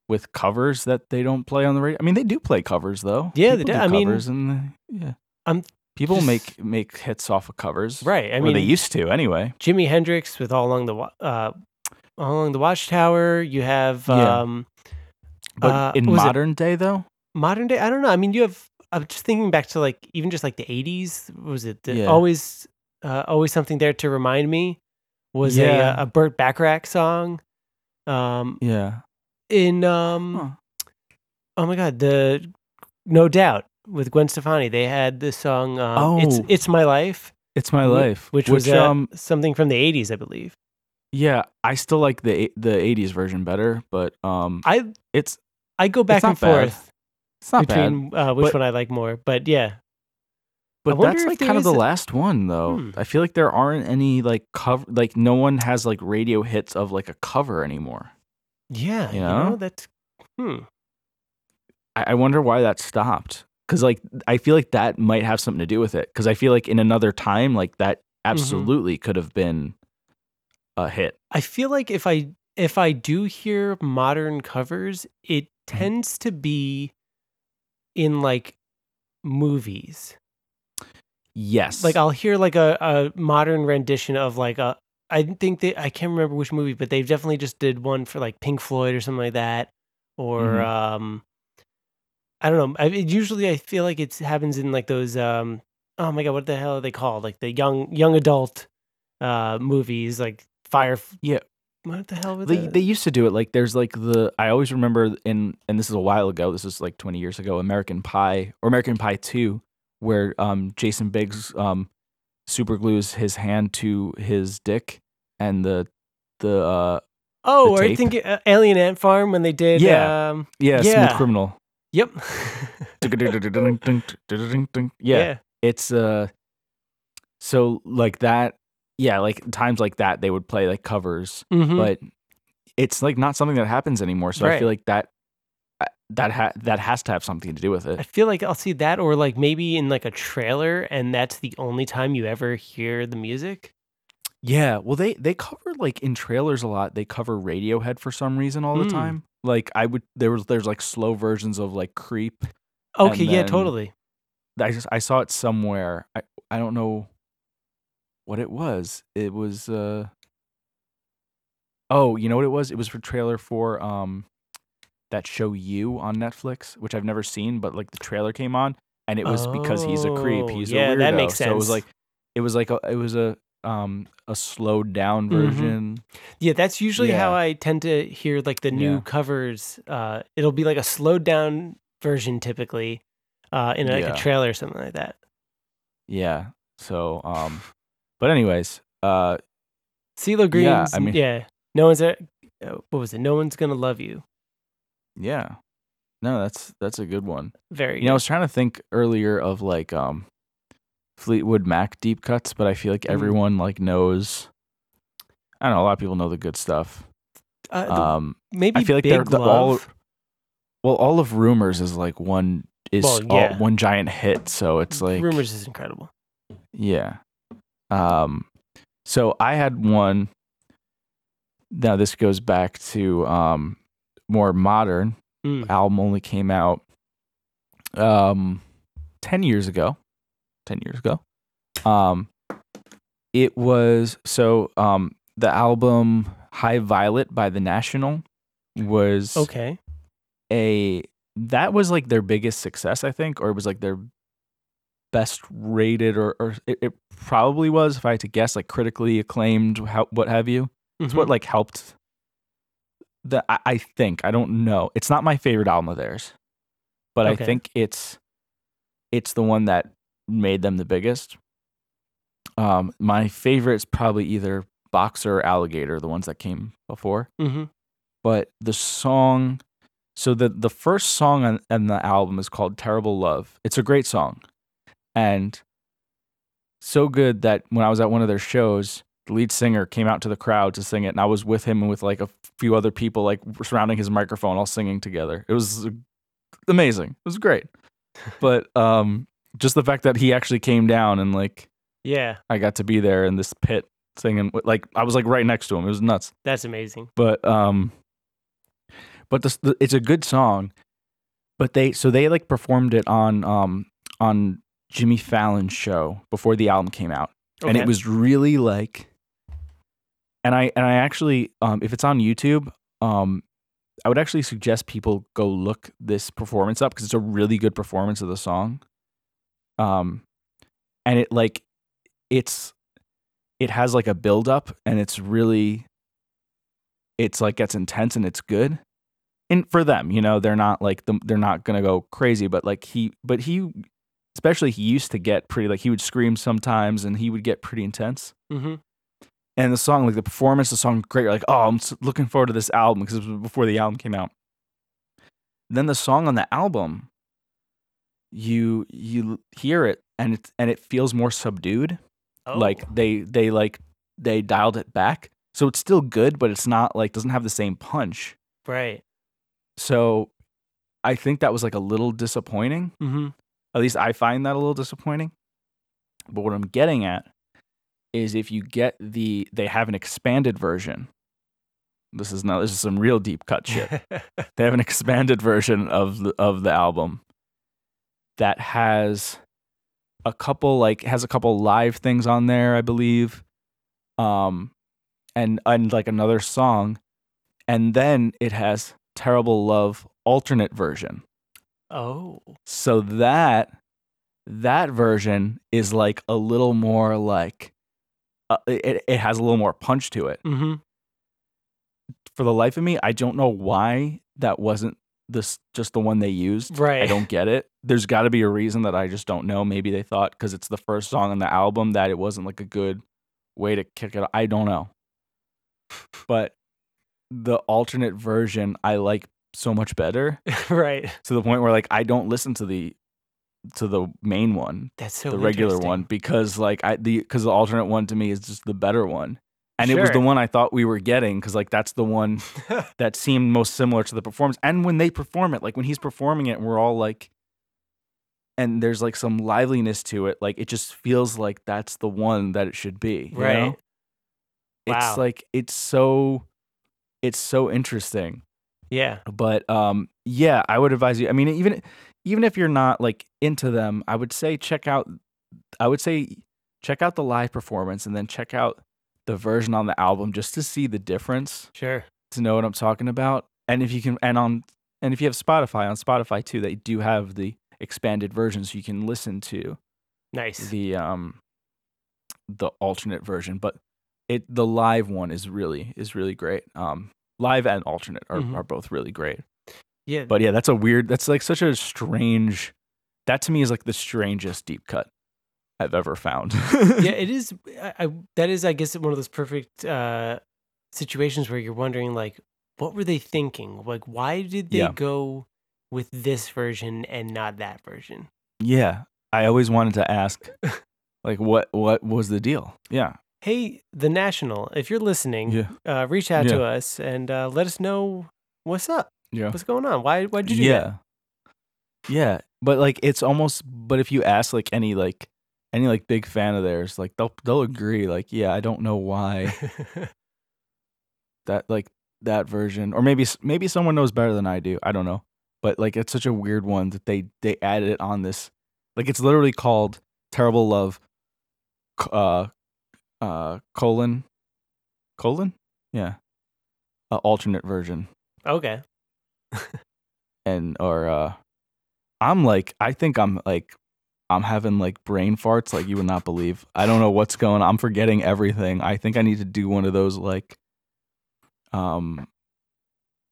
with covers that they don't play on the radio. I mean, they do play covers though. Yeah, they People do. I mean, covers and yeah, I'm people just- make make hits off of covers. right. I mean, they used to anyway. Jimi Hendrix with all along the uh, all along the Watchtower. You have um, But Uh, in was it- modern day though, modern day. I don't know. I mean, you have. I'm just thinking back to like even just like the 80s. Was it the, Yeah. always uh, always something there to remind me? Was Yeah. a a Burt Bacharach song. Um, yeah. in um, Huh. oh my god, the No Doubt with Gwen Stefani. They had the song. Um, it's Oh. it's my life. It's my life, which, was uh, um something from the 80s, I believe. yeah, I still like the the '80s version better, but um, I it's I go back and bad. forth it's not bad. between uh, which but- one I like more. But yeah, But that's like kind of the a- last one though. Hmm. I feel like there aren't any like cover like no one has like radio hits of like a cover anymore. yeah, you You know, know? that's hmm. I, I wonder why that stopped. Cause like I feel like that might have something to do with it. Cause I feel like in another time, like that Mm-hmm. absolutely could have been a hit. I feel like if I if I do hear modern covers, it Mm-hmm. Tends to be in like movies. Yes. Like I'll hear like a, a modern rendition of like a I think they I can't remember which movie, but they've definitely just did one for like Pink Floyd or something like that. Or Mhm. um I don't know. I, it, usually I feel like it happens in like those um oh my god, what the hell are they called? Like the young young adult uh movies like Fire Yeah. What the hell was they, that? they used to do it like there's like the I always remember in and this is a while ago this is like 20 years ago American Pie or American Pie 2 where um Jason Biggs um super glues his hand to his dick and the the uh Oh, the or I think uh, Alien Ant Farm when they did. Yeah. Um, yeah, Yeah. smooth criminal yep. yeah, yeah. it's uh so like that yeah like times like that they would play like covers Mhm. but it's like not something that happens anymore so i feel like that uh, that ha- that has to have something to do with it. I feel like I'll see that, or like maybe in like a trailer, and that's the only time you ever hear the music. yeah well they they cover like in trailers a lot they cover radiohead for some reason all the Mm. time like i would there was there's like slow versions of like creep Okay, yeah, totally. I just I saw it somewhere. I I don't know what it was. It was uh Oh, you know what it was? It was for trailer for um that show You on Netflix, which I've never seen, but like the trailer came on and it was because he's a creep. Oh, He's yeah, a weirdo. that makes So it was like it was like a it was a um a slowed down Mhm. version. Yeah, that's usually how I tend to hear like the new Yeah. covers. Uh, it'll be like a slowed down version typically, uh, in like Yeah. a trailer or something like that. Yeah. So um but anyways, uh CeeLo Green's, Yeah, yeah, I mean- no one's a, uh, what was it? No one's gonna love you. yeah. No, that's that's a good one. Very. You know, I was trying to think earlier of like um Fleetwood Mac deep cuts, but I feel like Mm. everyone like knows I don't know, a lot of people know the good stuff. uh, Um maybe I feel like Big they're the, all well all of rumors is like one is Well, all- one giant hit, so it's like Rumors is incredible. Yeah. Um so I had one now this goes back to um more modern Mm. album only came out um 10 years ago 10 years ago um it was so um the album high violet by the national was Okay. a that was like their biggest success i think or it was like their best rated or, or it, it probably was if i had to guess like critically acclaimed how, what have you it's what Mhm. like helped the I, I think i don't know it's not my favorite album of theirs but Okay. i think it's it's the one that made them the biggest um my favorite is probably either boxer or alligator the ones that came before Mhm. but the song so the the first song on, on the album is called terrible love it's a great song and so good that when i was at one of their shows the lead singer came out to the crowd to sing it and i was with him and with like a few other people like surrounding his microphone all singing together. It was amazing. It was great. But um just the fact that he actually came down and like Yeah, i got to be there in this pit singing like i was like right next to him. It was nuts. That's amazing. but um but this, it's a good song. But they so they like performed it on um on Jimmy Fallon's show before the album came out, and it was really like. And I and I actually um if it's on YouTube um I would actually suggest people go look this performance up because it's a really good performance of the song. Um, and it like it's it has like a build up and it's really it's like gets intense and it's good and for them you know they're not like the, they're not gonna go crazy but like he but he especially he used to get pretty like he would scream sometimes and he would get pretty intense Mm-hmm. and the song like the performance the song great You're like oh i'm looking forward to this album because it was before the album came out then the song on the album you you hear it and it and it feels more subdued Oh. like they they like they dialed it back so it's still good but it's not like doesn't have the same punch right. so i think that was like a little disappointing Mm-hmm. At least i find that a little disappointing. But what i'm getting at is if you get the they have an expanded version. This is now this is some real deep cut shit. They have an expanded version of the of the album that has a couple like has a couple live things on there i believe. Um and and like another song. And then it has terrible love alternate version oh. so that that version is like a little more like uh, it, it has a little more punch to it Mm-hmm. for the life of me, I don't know why that wasn't this just the one they used. Right. I don't get it. There's got to be a reason that I just don't know. Maybe they thought because it's the first song on the album that it wasn't like a good way to kick it. I don't know. But the alternate version I like so much better right. to the point where like I don't listen to the to the main one, That's so the regular one because like I the because the alternate one to me is just the better one. And it was the one I thought we were getting because like that's the one that seemed most similar to the performance. And when they perform it, like when he's performing it, we're all like, and there's like some liveliness to it. Like it just feels like that's the one that it should be. you right. know? Wow. It's like it's so, it's so interesting. Yeah. But um, yeah, I would advise you. I mean, even even if you're not like into them, I would say check out. I would say check out the live performance and then check out the version on the album just to see the difference Sure. to know what I'm talking about. And if you can, and on, and if you have Spotify, on Spotify too, they do have the expanded version, so you can listen to Nice. the um, the alternate version. But it, the live one is really is really great. Um, live and alternate are, Mhm. are both really great. yeah. But yeah, that's a weird. That's like such a strange. That to me is like the strangest deep cut I've ever found. yeah, it is. I, I that is, I guess, one of those perfect uh, situations where you're wondering, like, what were they thinking? Like, why did they Yeah. go with this version and not that version? yeah. I always wanted to ask, like, what what was the deal? Yeah. Hey, the National, if you're listening, Yeah. uh, reach out to us and uh, let us know what's up. Yeah. What's going on? Why? Why did you do yeah. Yeah. But like it's almost but if you ask like any like any like big fan of theirs, like they'll they'll agree, like, yeah, I don't know why that? that like that version or maybe maybe someone knows better than I do. I don't know. But like it's such a weird one that they they added it on this like it's literally called Terrible Love uh uh colon colon? Yeah. Uh, alternate version. okay. and or uh I'm like I think I'm like I'm having like brain farts like you would not believe. I don't know what's going on. I'm forgetting everything. I think I need to do one of those like um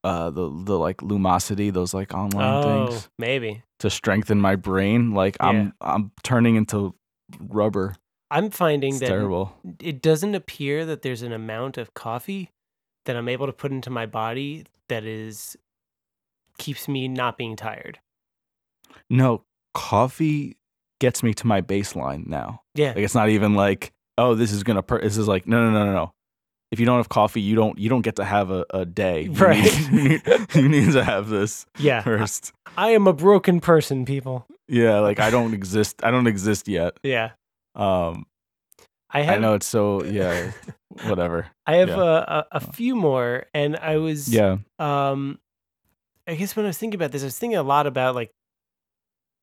uh the the like lumosity those like online Oh, things maybe. to strengthen my brain. Like Yeah. I'm I'm turning into rubber. I'm finding It's that terrible. it doesn't appear that there's an amount of coffee that I'm able to put into my body that is keeps me not being tired. No, coffee gets me to my baseline now. Yeah. Like it's not even like, oh, this is gonna. Per-. This is like, no, no, no, no, no. If you don't have coffee, you don't. You don't get to have a, a day. You Right. Need, you, need, to have this yeah. first. I am a broken person, people. Yeah, like I don't exist. I don't exist yet. Yeah. Um, I have I know it's so. Yeah, whatever. I have yeah. a, a, a few more and I was Yeah, um I guess when I was thinking about this, I was thinking a lot about like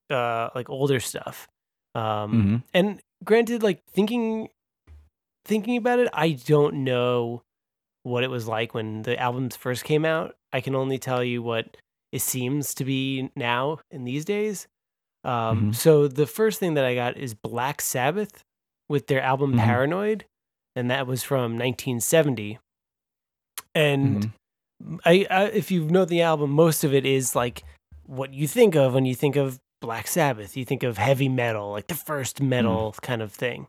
uh like older stuff. Um Mhm. and granted like thinking thinking about it, I don't know what it was like when the albums first came out. I can only tell you what it seems to be now in these days. Um Mhm. so the first thing that I got is Black Sabbath with their album Mhm. Paranoid and that was from 1970. And Mhm. I, I if you know the album, most of it is like what you think of when you think of Black Sabbath. You think of heavy metal, like the first metal kind of thing.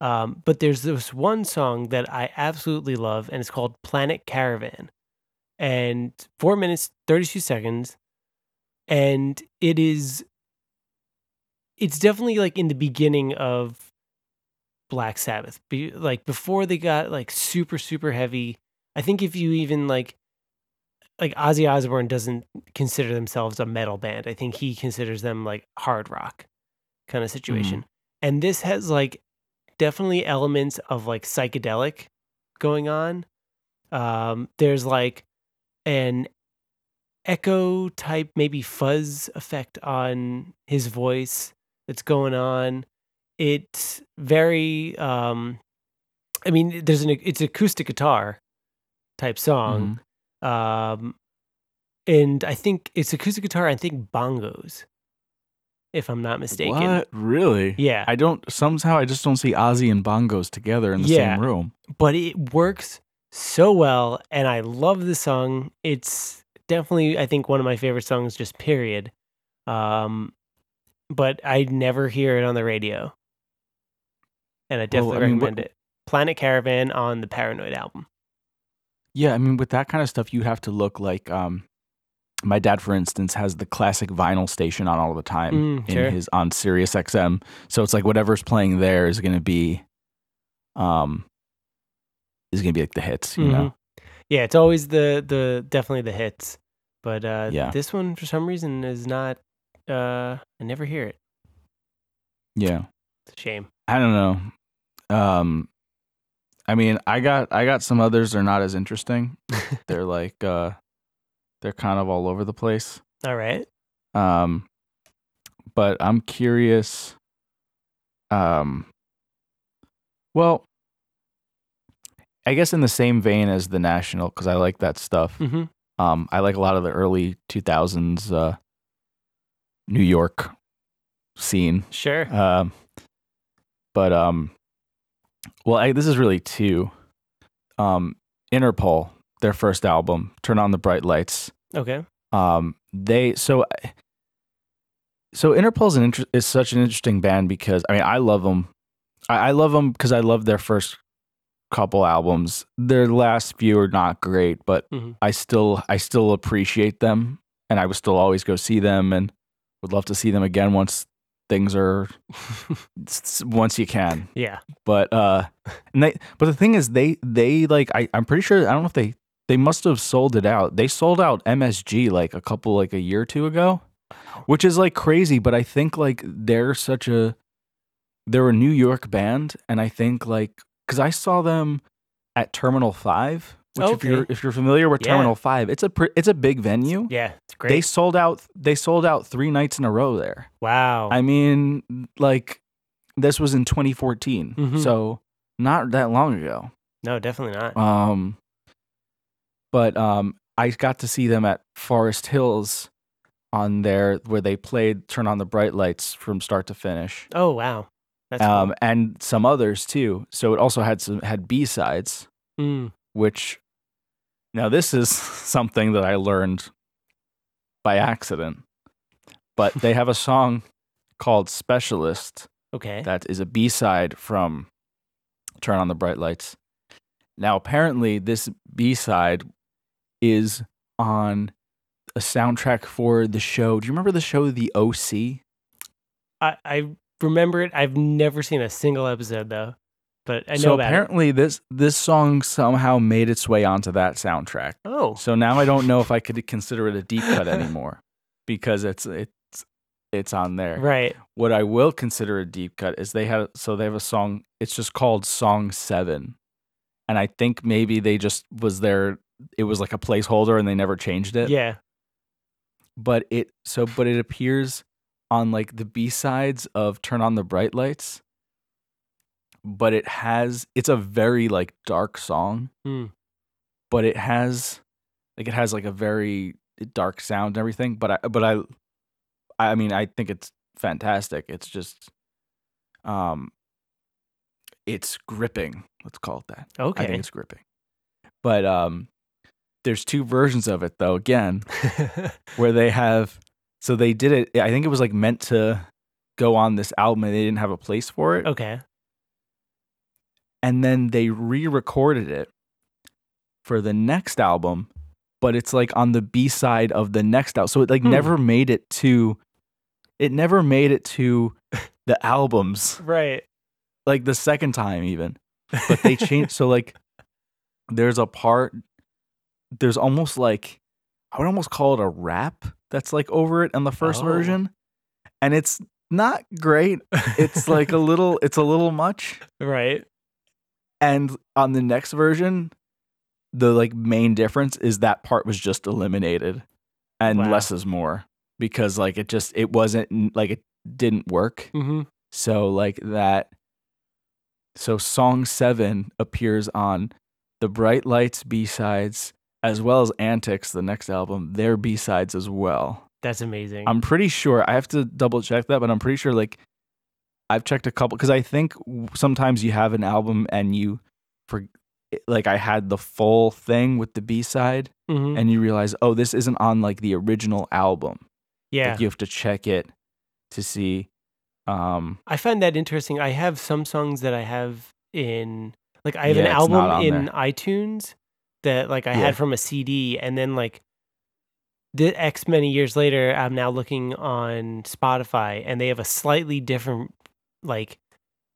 Um, but there's this one song that I absolutely love, and it's called Planet Caravan, and four minutes thirty two seconds, and it is. It's definitely like in the beginning of Black Sabbath, be, like before they got like super super heavy. I think if you even like like Ozzy Osbourne doesn't consider themselves a metal band. I think he considers them like hard rock kind of situation. And this has like definitely elements of like psychedelic going on. Um there's like an echo type maybe fuzz effect on his voice that's going on. It's very um I mean there's an it's acoustic guitar type song Mhm. um, and I think it's acoustic guitar. I think bongos, if I'm not mistaken. What? Really? Yeah, I don't. Somehow, I just don't see Ozzy and bongos together in the Yeah. same room. but it works so well, and I love the song. It's definitely, I think, one of my favorite songs. Just period. Um, but I never hear it on the radio, and I definitely I mean, what- recommend it. Planet Caravan on the Paranoid album. Yeah, I mean, with that kind of stuff, you have to look like. Um, my dad, for instance, has the classic vinyl station on all the time Mm, in sure. his on Sirius XM. So it's like whatever's playing there is going to be, um, is going to be like the hits, you know. Yeah, it's always the the definitely the hits, but uh, Yeah. this one for some reason is not. Uh, I never hear it. Yeah, It's a shame. I don't know. Um, I mean, I got I got some others. They're not as interesting. they're like uh, they're kind of all over the place. All right. Um, but I'm curious. Um, well, I guess in the same vein as the National, because I like that stuff. Mm-hmm. Um, I like a lot of the early 2000s uh, New York scene. Sure. Um, but um, well, I, this is really two. Um, Interpol, their first album, "Turn on the Bright Lights." Okay. um they so so interpol's an inter- is such an interesting band because i mean i love them i, I love them because i love their first couple albums their last few are not great but Mhm. i still i still appreciate them and i would still always go see them and would love to see them again once things are once you can. Yeah. but uh and they but the thing is they they like I, i'm pretty sure i don't know if they they must have sold it out. They sold out msg like a couple like a year or two ago which is like crazy but i think like they're such a they're a new york band and i think like because i saw them at terminal 5 which if you're if you're familiar with Yeah. terminal 5 it's a it's a big venue Yeah. It's great. they sold out they sold out three nights in a row there wow. I mean, like this was in 2014, Mhm. so not that long ago. no, definitely not. Um, but um, I got to see them at Forest Hills on there where they played "Turn on the Bright Lights" from start to finish, oh wow. That's um, and some others too. So it also had some had B sides. Mm. which now this is something that I learned by accident. But they have a song called "Specialist." Okay. that is a B side from Turn on the Bright Lights. Now, apparently, this B side is on a soundtrack for the show. Do you remember the show The OC? I I remember it. I've never seen a single episode though, but I know so about it. apparently, this this song somehow made its way onto that soundtrack. Oh. So now I don't know if I could consider it a deep cut anymore because it's it's it's on there. Right. What I will consider a deep cut is they had so they have a song. It's just called Song Seven, and I think maybe they just was there. It was like a placeholder, and they never changed it. Yeah. but it so but it appears on like the B sides of Turn on the Bright Lights. But it has it's a very like dark song, Hmm. but it has like it has like a very dark sound and everything. But I but I I mean I think it's fantastic. It's just um it's gripping. Let's call it that. I Okay. think it's gripping. But um there's two versions of it though, again, where they have so they did it I think it was like meant to go on this album and they didn't have a place for it. okay. And then they re-recorded it for the next album, but it's like on the B side of the next album. So it like Hmm. never made it to it never made it to the albums Right. like the second time even. But they changed so like there's a part there's almost like I would almost call it a rap that's like over it on the first Oh. version. And it's not great. It's like a little it's a little much. Right. And on the next version, the like main difference is that part was just eliminated and Wow. less is more because like it just it wasn't like it didn't work. Mm-hmm. So like that so song 7 appears on the Bright Lights B-sides as well as Antics the next album, their B-sides as well. That's amazing. I'm pretty sure I have to double check that, but I'm pretty sure like I've checked a couple because I think sometimes you have an album and you for like I had the full thing with the B side Mhm. and you realize oh this isn't on like the original album. yeah. Like you have to check it to see. Um, I find that interesting. I have some songs that I have in like I have Yeah, an album in there. iTunes that like I Yeah. had from a CD and then like the X many years later I'm now looking on Spotify and they have a slightly different like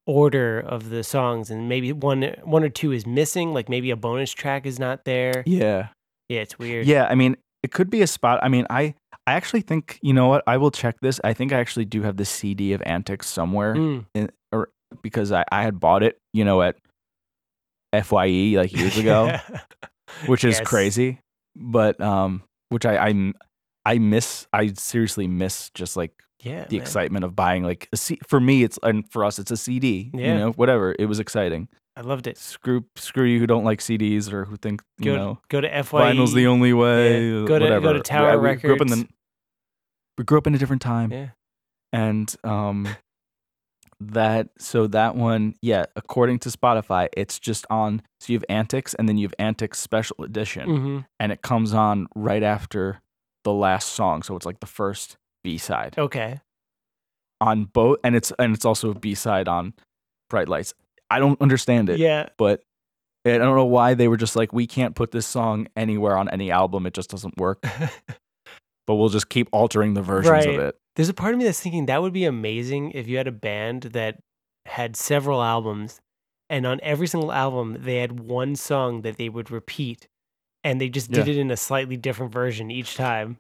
order of the songs and maybe one one or two is missing like maybe a bonus track is not there. yeah, Yeah, it's weird. yeah. I mean, it could be a spot. I mean, I I actually think you know what I will check this. I think I actually do have the CD of Antics somewhere. Mm. because I, I had bought it, you know, at FYE like years ago, which is Yes. crazy. But um, which I I I miss. I seriously miss just like Yeah. the man. excitement of buying like a C- for me. It's and for us, it's a CD. Yeah. You know, whatever. It was exciting. I loved it. Screw screw you who don't like CDs or who think you Go know go to FYE. vinyl's the only way. Yeah. Go to- go to Tower we, we grew up in the Records. we grew up in a different time Yeah. and um that so that one yeah according to spotify it's just on so you have antics and then you have antics special edition hmm and it comes on right after the last song so it's like the first b-side Okay. on both and it's and it's also a b-side on bright lights i don't understand it Yeah. but i don't know why they were just like we can't put this song anywhere on any album it just doesn't work but we'll just keep altering the versions Right. of it There's a part of me that's thinking that would be amazing if you had a band that had several albums and on every single album they had one song that they would repeat and they just did Yeah. it in a slightly different version each time.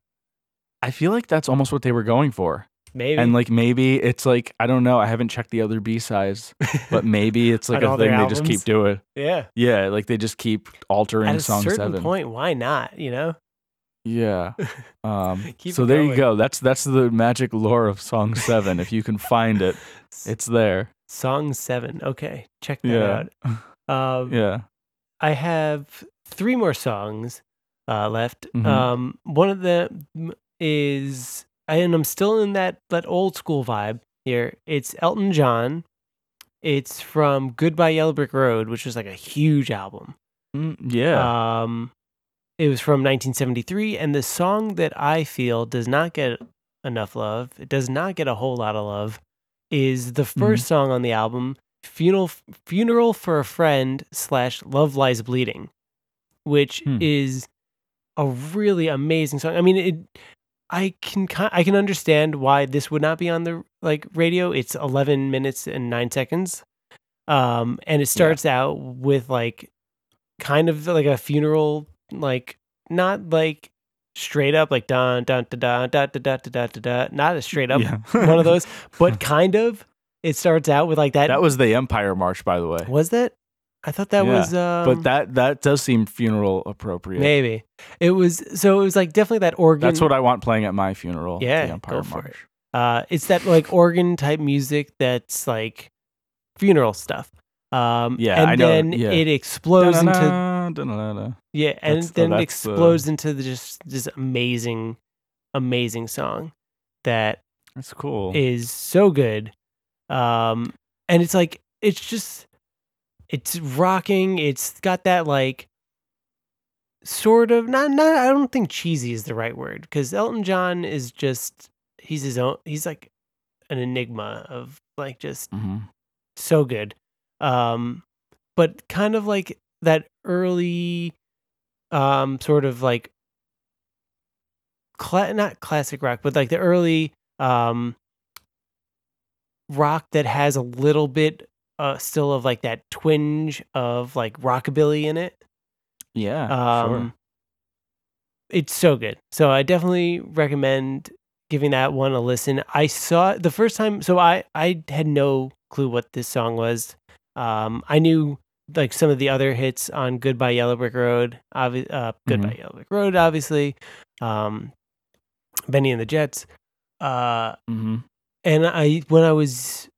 I feel like that's almost what they were going for Maybe. And like maybe it's like I don't know. I haven't checked the other B sides, but maybe it's like a thing they just keep doing. yeah. Yeah, like they just keep altering At a song certain seven. point, why not? You know? Yeah. Um, so there you go. That's that's the magic lore of song seven. if you can find it, it's there. Song seven. Okay. Check that Yeah. out. Um, Yeah. I have three more songs uh, left. Mhm. Um, one of them is, and I'm still in that that old school vibe here. It's Elton John. It's from Goodbye Yellow Brick Road, which was like a huge album. Mm, yeah. Um, it was from 1973, and the song that I feel does not get enough love. It does not get a whole lot of love. Is the 1st song on the album, "Funeral Funeral for a Friend" slash "Love Lies Bleeding," which Hmm. is a really amazing song. I mean, it. I can I can understand why this would not be on the like radio. It's 11 minutes and 9 seconds. Um and it starts out with like kind of like a funeral like not like straight up like dun dun da da da da da da da da not a straight up yeah. one of those, but kind of. It starts out with like that. that was the Empire March, by the way. was that? I thought that Yeah, was um, but that that does seem funeral appropriate. maybe it was. So it was like definitely that organ. That's what I want playing at my funeral. Yeah, the Empire go for March. it. Uh, it's that like organ type music that's like funeral stuff. Um, Yeah, and I know, then yeah. it explodes into Da-na-na, da-na-na-na. yeah, and That's- oh, then it that's the- explodes into the just this amazing, amazing song that That's cool. is so good. Um, and it's like it's just it's rocking. It's got that like sort of not not. I don't think cheesy is the right word because Elton John is just he's his own. He's like an enigma of like just hmm so good. Um, but kind of like that early, um, sort of like, cla- not classic rock, but like the early, um, rock that has a little bit, uh, still of like that twinge of like rockabilly in it. Yeah, Um, sure. it's so good. So I definitely recommend giving that one a listen. I saw the first time, so I I had no clue what this song was. Um, I knew like some of the other hits on Goodbye Yellow Brick Road, obvi- uh, Goodbye Yellow Brick Road, obviously. Um, Bennie and the Jets. Uh, hmm and I when I was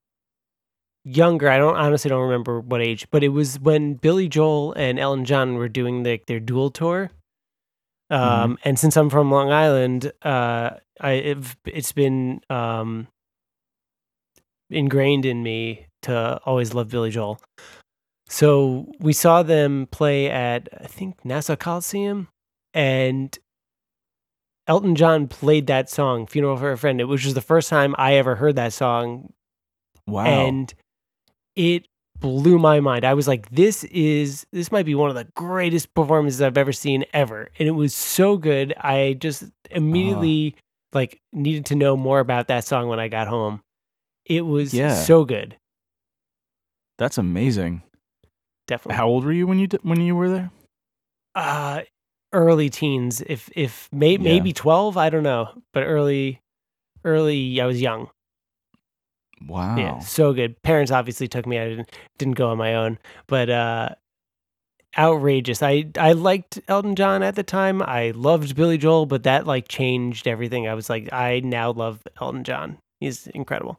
younger, I don't honestly don't remember what age, but it was when Billy Joel and Elton John were doing like their dual tour. Um, and since I'm from Long Island, uh, I it, it's been um ingrained in me to always love Billy Joel. So we saw them play at I think Nassau Coliseum, and Elton John played that song "Funeral for a Friend," which was the first time I ever heard that song, Wow. and it blew my mind. I was like, "This is this might be one of the greatest performances I've ever seen ever," and it was so good. I just immediately like needed to know more about that song when I got home. It was Yeah. so good. That's amazing. Definitely. How old were you when you when you were there? uh early teens if if may, Yeah. maybe 12 i don't know but early early i was young Wow. yeah so good parents obviously took me i didn't didn't go on my own but uh outrageous i i liked elton john at the time i loved billy joel but that like changed everything i was like i now love elton john he's incredible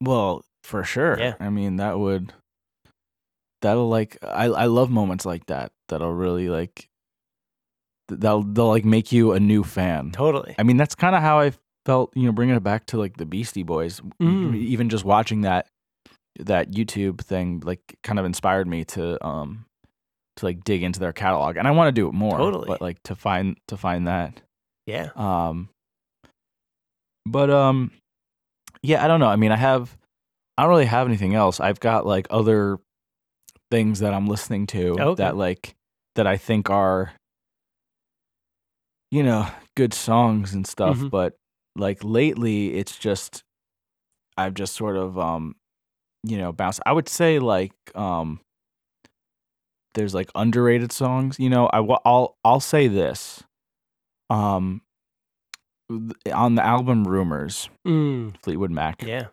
Well, for sure. Yeah. I mean, that would that'll like I I love moments like that that'll really like th- they'll they'll like make you a new fan. totally I mean, that's kind of how I felt, you know, bringing it back to like the Beastie Boys. Mm. Even just watching that that YouTube thing like kind of inspired me to um to like dig into their catalog. And I want to do it more. Totally. But like to find to find that yeah um but um yeah, I don't know. I mean, I have I don't really have anything else. I've got like other things that I'm listening to Okay. that like that I think are you know, good songs and stuff, Mhm. but like lately it's just I've just sort of um you know, bounced. I would say like um there's like underrated songs, you know. I I'll I'll say this. Um on the album Rumors, mm, Fleetwood Mac. yeah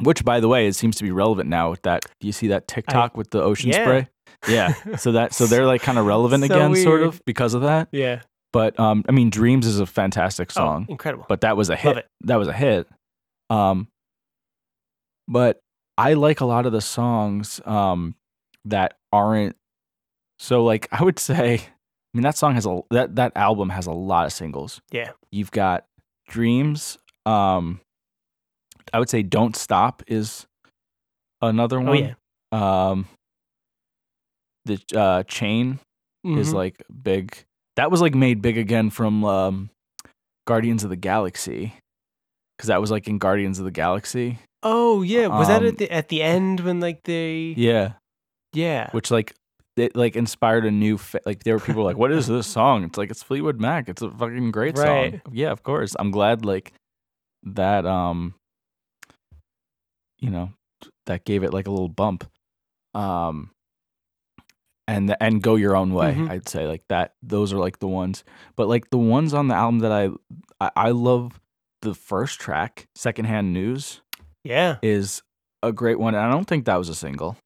Which by the way, it seems to be relevant now with that do you see that TikTok with the ocean Yeah. spray? Yeah. So that so they're like kind of relevant So again sort of because of that. yeah But um I mean Dreams is a fantastic song oh, incredible but that was a hit. That was a hit. Um, but I like a lot of the songs um that aren't so like I would say. I mean that song has a that that album has a lot of singles. Yeah. you've got Dreams. Um, I would say Don't Stop is another oh one. yeah Um, the uh, Chain is Mhm. like big. That was like made big again from um, Guardians of the Galaxy, because that was like in Guardians of the Galaxy. oh yeah was that um, at the at the end when like they Yeah, yeah which like it like inspired a new fa- like there were people like, what is this song? It's like it's Fleetwood Mac. It's a fucking great Right. song. Yeah, of course. I'm glad like that. Um, you know, that gave it like a little bump. Um, and the, and go your own way. Mhm. I'd say like that. Those are like the ones. But like the ones on the album that I I, I love. The first track, Secondhand News, yeah is a great one. And I don't think that was a single.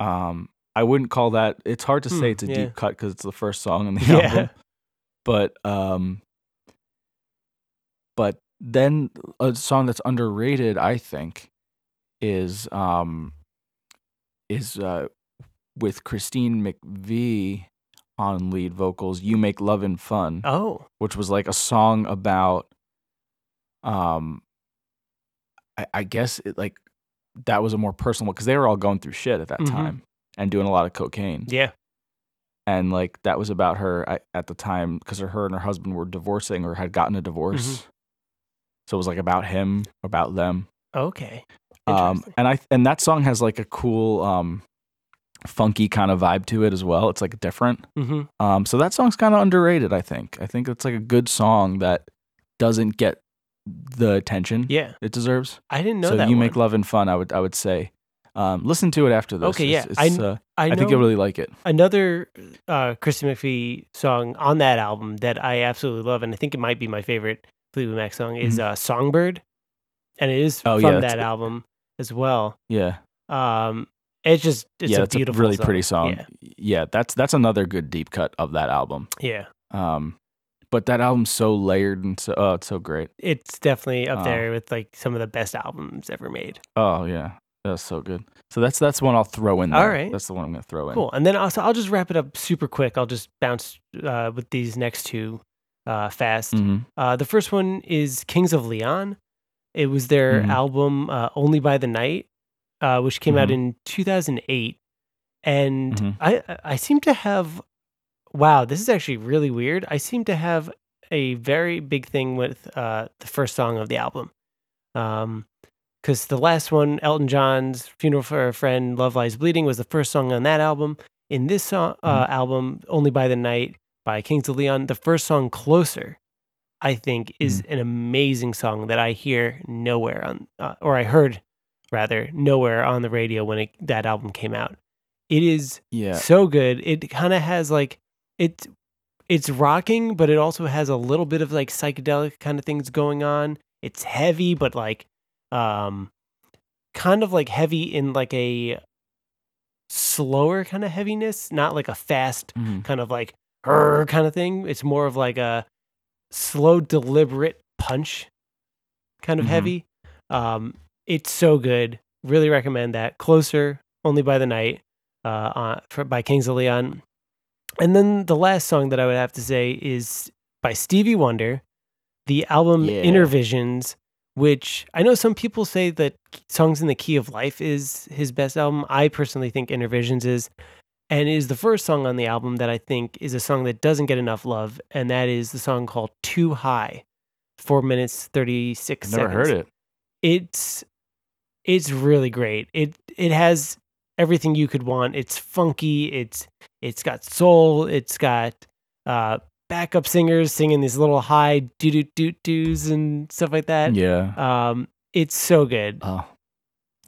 Um, I wouldn't call that. It's hard to Hmm, say it's a yeah. deep cut because it's the first song on the Yeah. album. But um, but then a song that's underrated, I think, is um, is uh, with Christine McVie on lead vocals. You Make Loving Fun Oh, which was like a song about um I, I guess it like that was a more personal because they were all going through shit at that Mhm. time and doing a lot of cocaine yeah. and like that was about her at, at the time because her and her husband were divorcing or had gotten a divorce Mm-hmm. so it was like about him about them Okay. um and i and that song has like a cool um funky kind of vibe to it as well it's like different hmm Um, so that song's kind of underrated. I think. I think it's like a good song that doesn't get the attention Yeah. it deserves. I didn't know so that. you one. make loving fun. I would I would say, um, listen to it after this. Okay, It's- yeah. it's, I- uh, I, I, think you'll really like it. another uh, Christy McVie song on that album that I absolutely love, and I think it might be my favorite Fleetwood Mac song is uh, "Songbird," and it is Mm-hmm. Oh, from yeah, that album as well. Yeah, Um, it's just it's yeah. a It's a really song. pretty song. Yeah, Yeah. that's that's another good deep cut of that album. yeah. Um, but that album's so layered and so oh, it's so great. It's definitely up Oh. there with like some of the best albums ever made. Oh yeah, that's so good. So that's that's one I'll throw in. All there. right. that's the one I'm gonna throw in. Cool. And then also, I'll just wrap it up super quick. I'll just bounce uh, with these next two uh, fast. hmm Uh, the first one is Kings of Leon. It was their Mhm. album uh, Only by the Night, uh, which came out Mhm. in 2008. And Mhm. I I seem to have wow, this is actually really weird. I seem to have a very big thing with uh, the first song of the album. Um, because the last one, Elton John's "Funeral for a Friend," "Love Lies Bleeding," was the first song on that album. In this song, uh, album, "Only by the Night" by Kings of Leon, the first song, "Closer," I think is an amazing song that I hear nowhere on, uh, or I heard rather nowhere on the radio when it, that album came out. It is Yeah, so good. It kind of has like it's it's rocking, but it also has a little bit of like psychedelic kind of things going on. It's heavy, but like um kind of like heavy in like a slower kind of heaviness, not like a fast Mhm. kind of like kind of thing. It's more of like a slow, deliberate punch kind of Mhm. heavy. Um, it's so good. Really recommend that. Closer, only by the night, uh, on, for, by Kings of Leon. And then the last song that I would have to say is by Stevie Wonder, the album Yeah. Innervisions, which I know some people say that Songs in the Key of Life is his best album. I personally think Innervisions is. And it is the first song on the album that I think is a song that doesn't get enough love, and that is the song called Too High. Four minutes, 36 I've never seconds heard it. it's it's really great. It it has everything you could want. It's funky. It's it's got soul. It's got uh backup singers singing these little high doo doo doo doos and stuff like that. Yeah. Um, it's so good. Oh,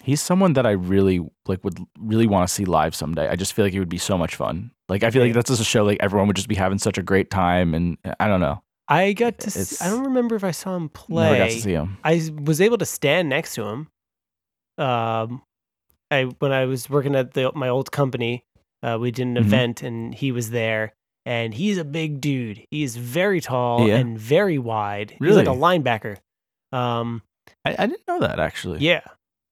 he's someone that I really like would really want to see live someday. I just feel like it would be so much fun. Like I feel like that's just a show like everyone would just be having such a great time, and I don't know. I got to. See, I don't remember if I saw him play. Never got to see him. I was able to stand next to him. Um, I when I was working at the, my old company, uh, we did an Mhm. event and he was there. And he's a big dude. He's very tall Yeah. and very wide. He's like a linebacker. Um, I, I didn't know that actually. yeah,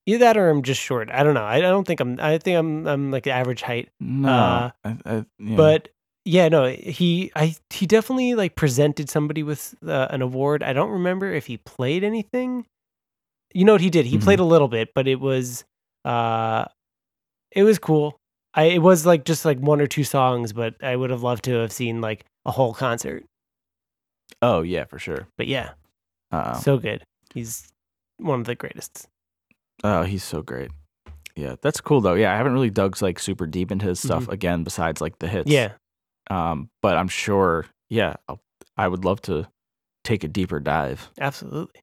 either that or I'm just short. I don't know. I, I don't think I'm. I think I'm. I'm like average height. No. Uh, I, I, yeah. But yeah, no, he I he definitely like presented somebody with uh, an award. I don't remember if he played anything. You know what he did? He Mhm. played a little bit, but it was uh it was cool. I it was like just like one or two songs, but I would have loved to have seen like a whole concert. oh yeah, for sure. But yeah, Uh, so good. He's one of the greatest. oh, he's so great. Yeah, that's cool though. Yeah, I haven't really dug like super deep into his stuff again, besides like the hits. Yeah. Um, but I'm sure. Yeah, I'll, I would love to take a deeper dive. Absolutely.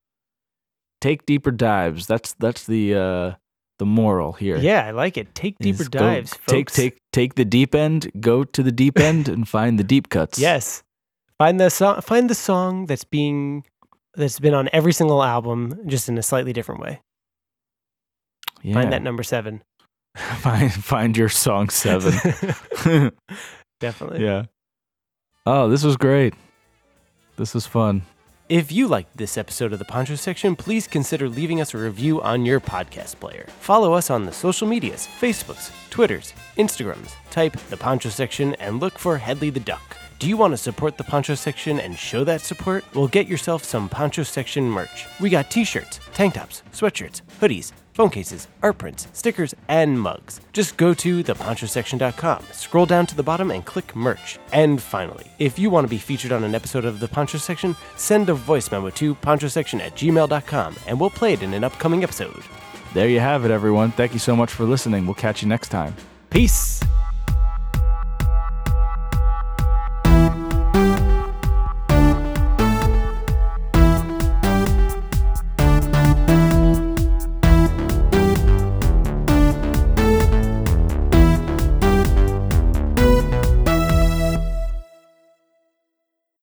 Take deeper dives. That's that's the uh the moral here. Yeah, I like it. Take deeper go- dives, Take folks. take take the deep end. Go to the deep end and find the deep cuts. Yes. Find the song find the song that's being that's been on every single album just in a slightly different way. yeah. Find that number 7. find find your song seven. Definitely. yeah. Oh, this was great. This was fun. If you liked this episode of the Poncho Section, please consider leaving us a review on your podcast player. Follow us on the social medias Facebooks, Twitters, Instagrams. Type the Poncho Section and look for Headley the Duck. Do you want to support the Poncho Section and show that support? Well, get yourself some Poncho Section merch. We got t shirts, tank tops, sweatshirts, hoodies, phone cases, art prints, stickers, and mugs. Just go to theponchosection.com, scroll down to the bottom, and click merch. And finally, if you want to be featured on an episode of the Poncho Section, send a voice memo to ponchosection at gmail.com and we'll play it in an upcoming episode. There you have it, everyone. Thank you so much for listening. We'll catch you next time. Peace!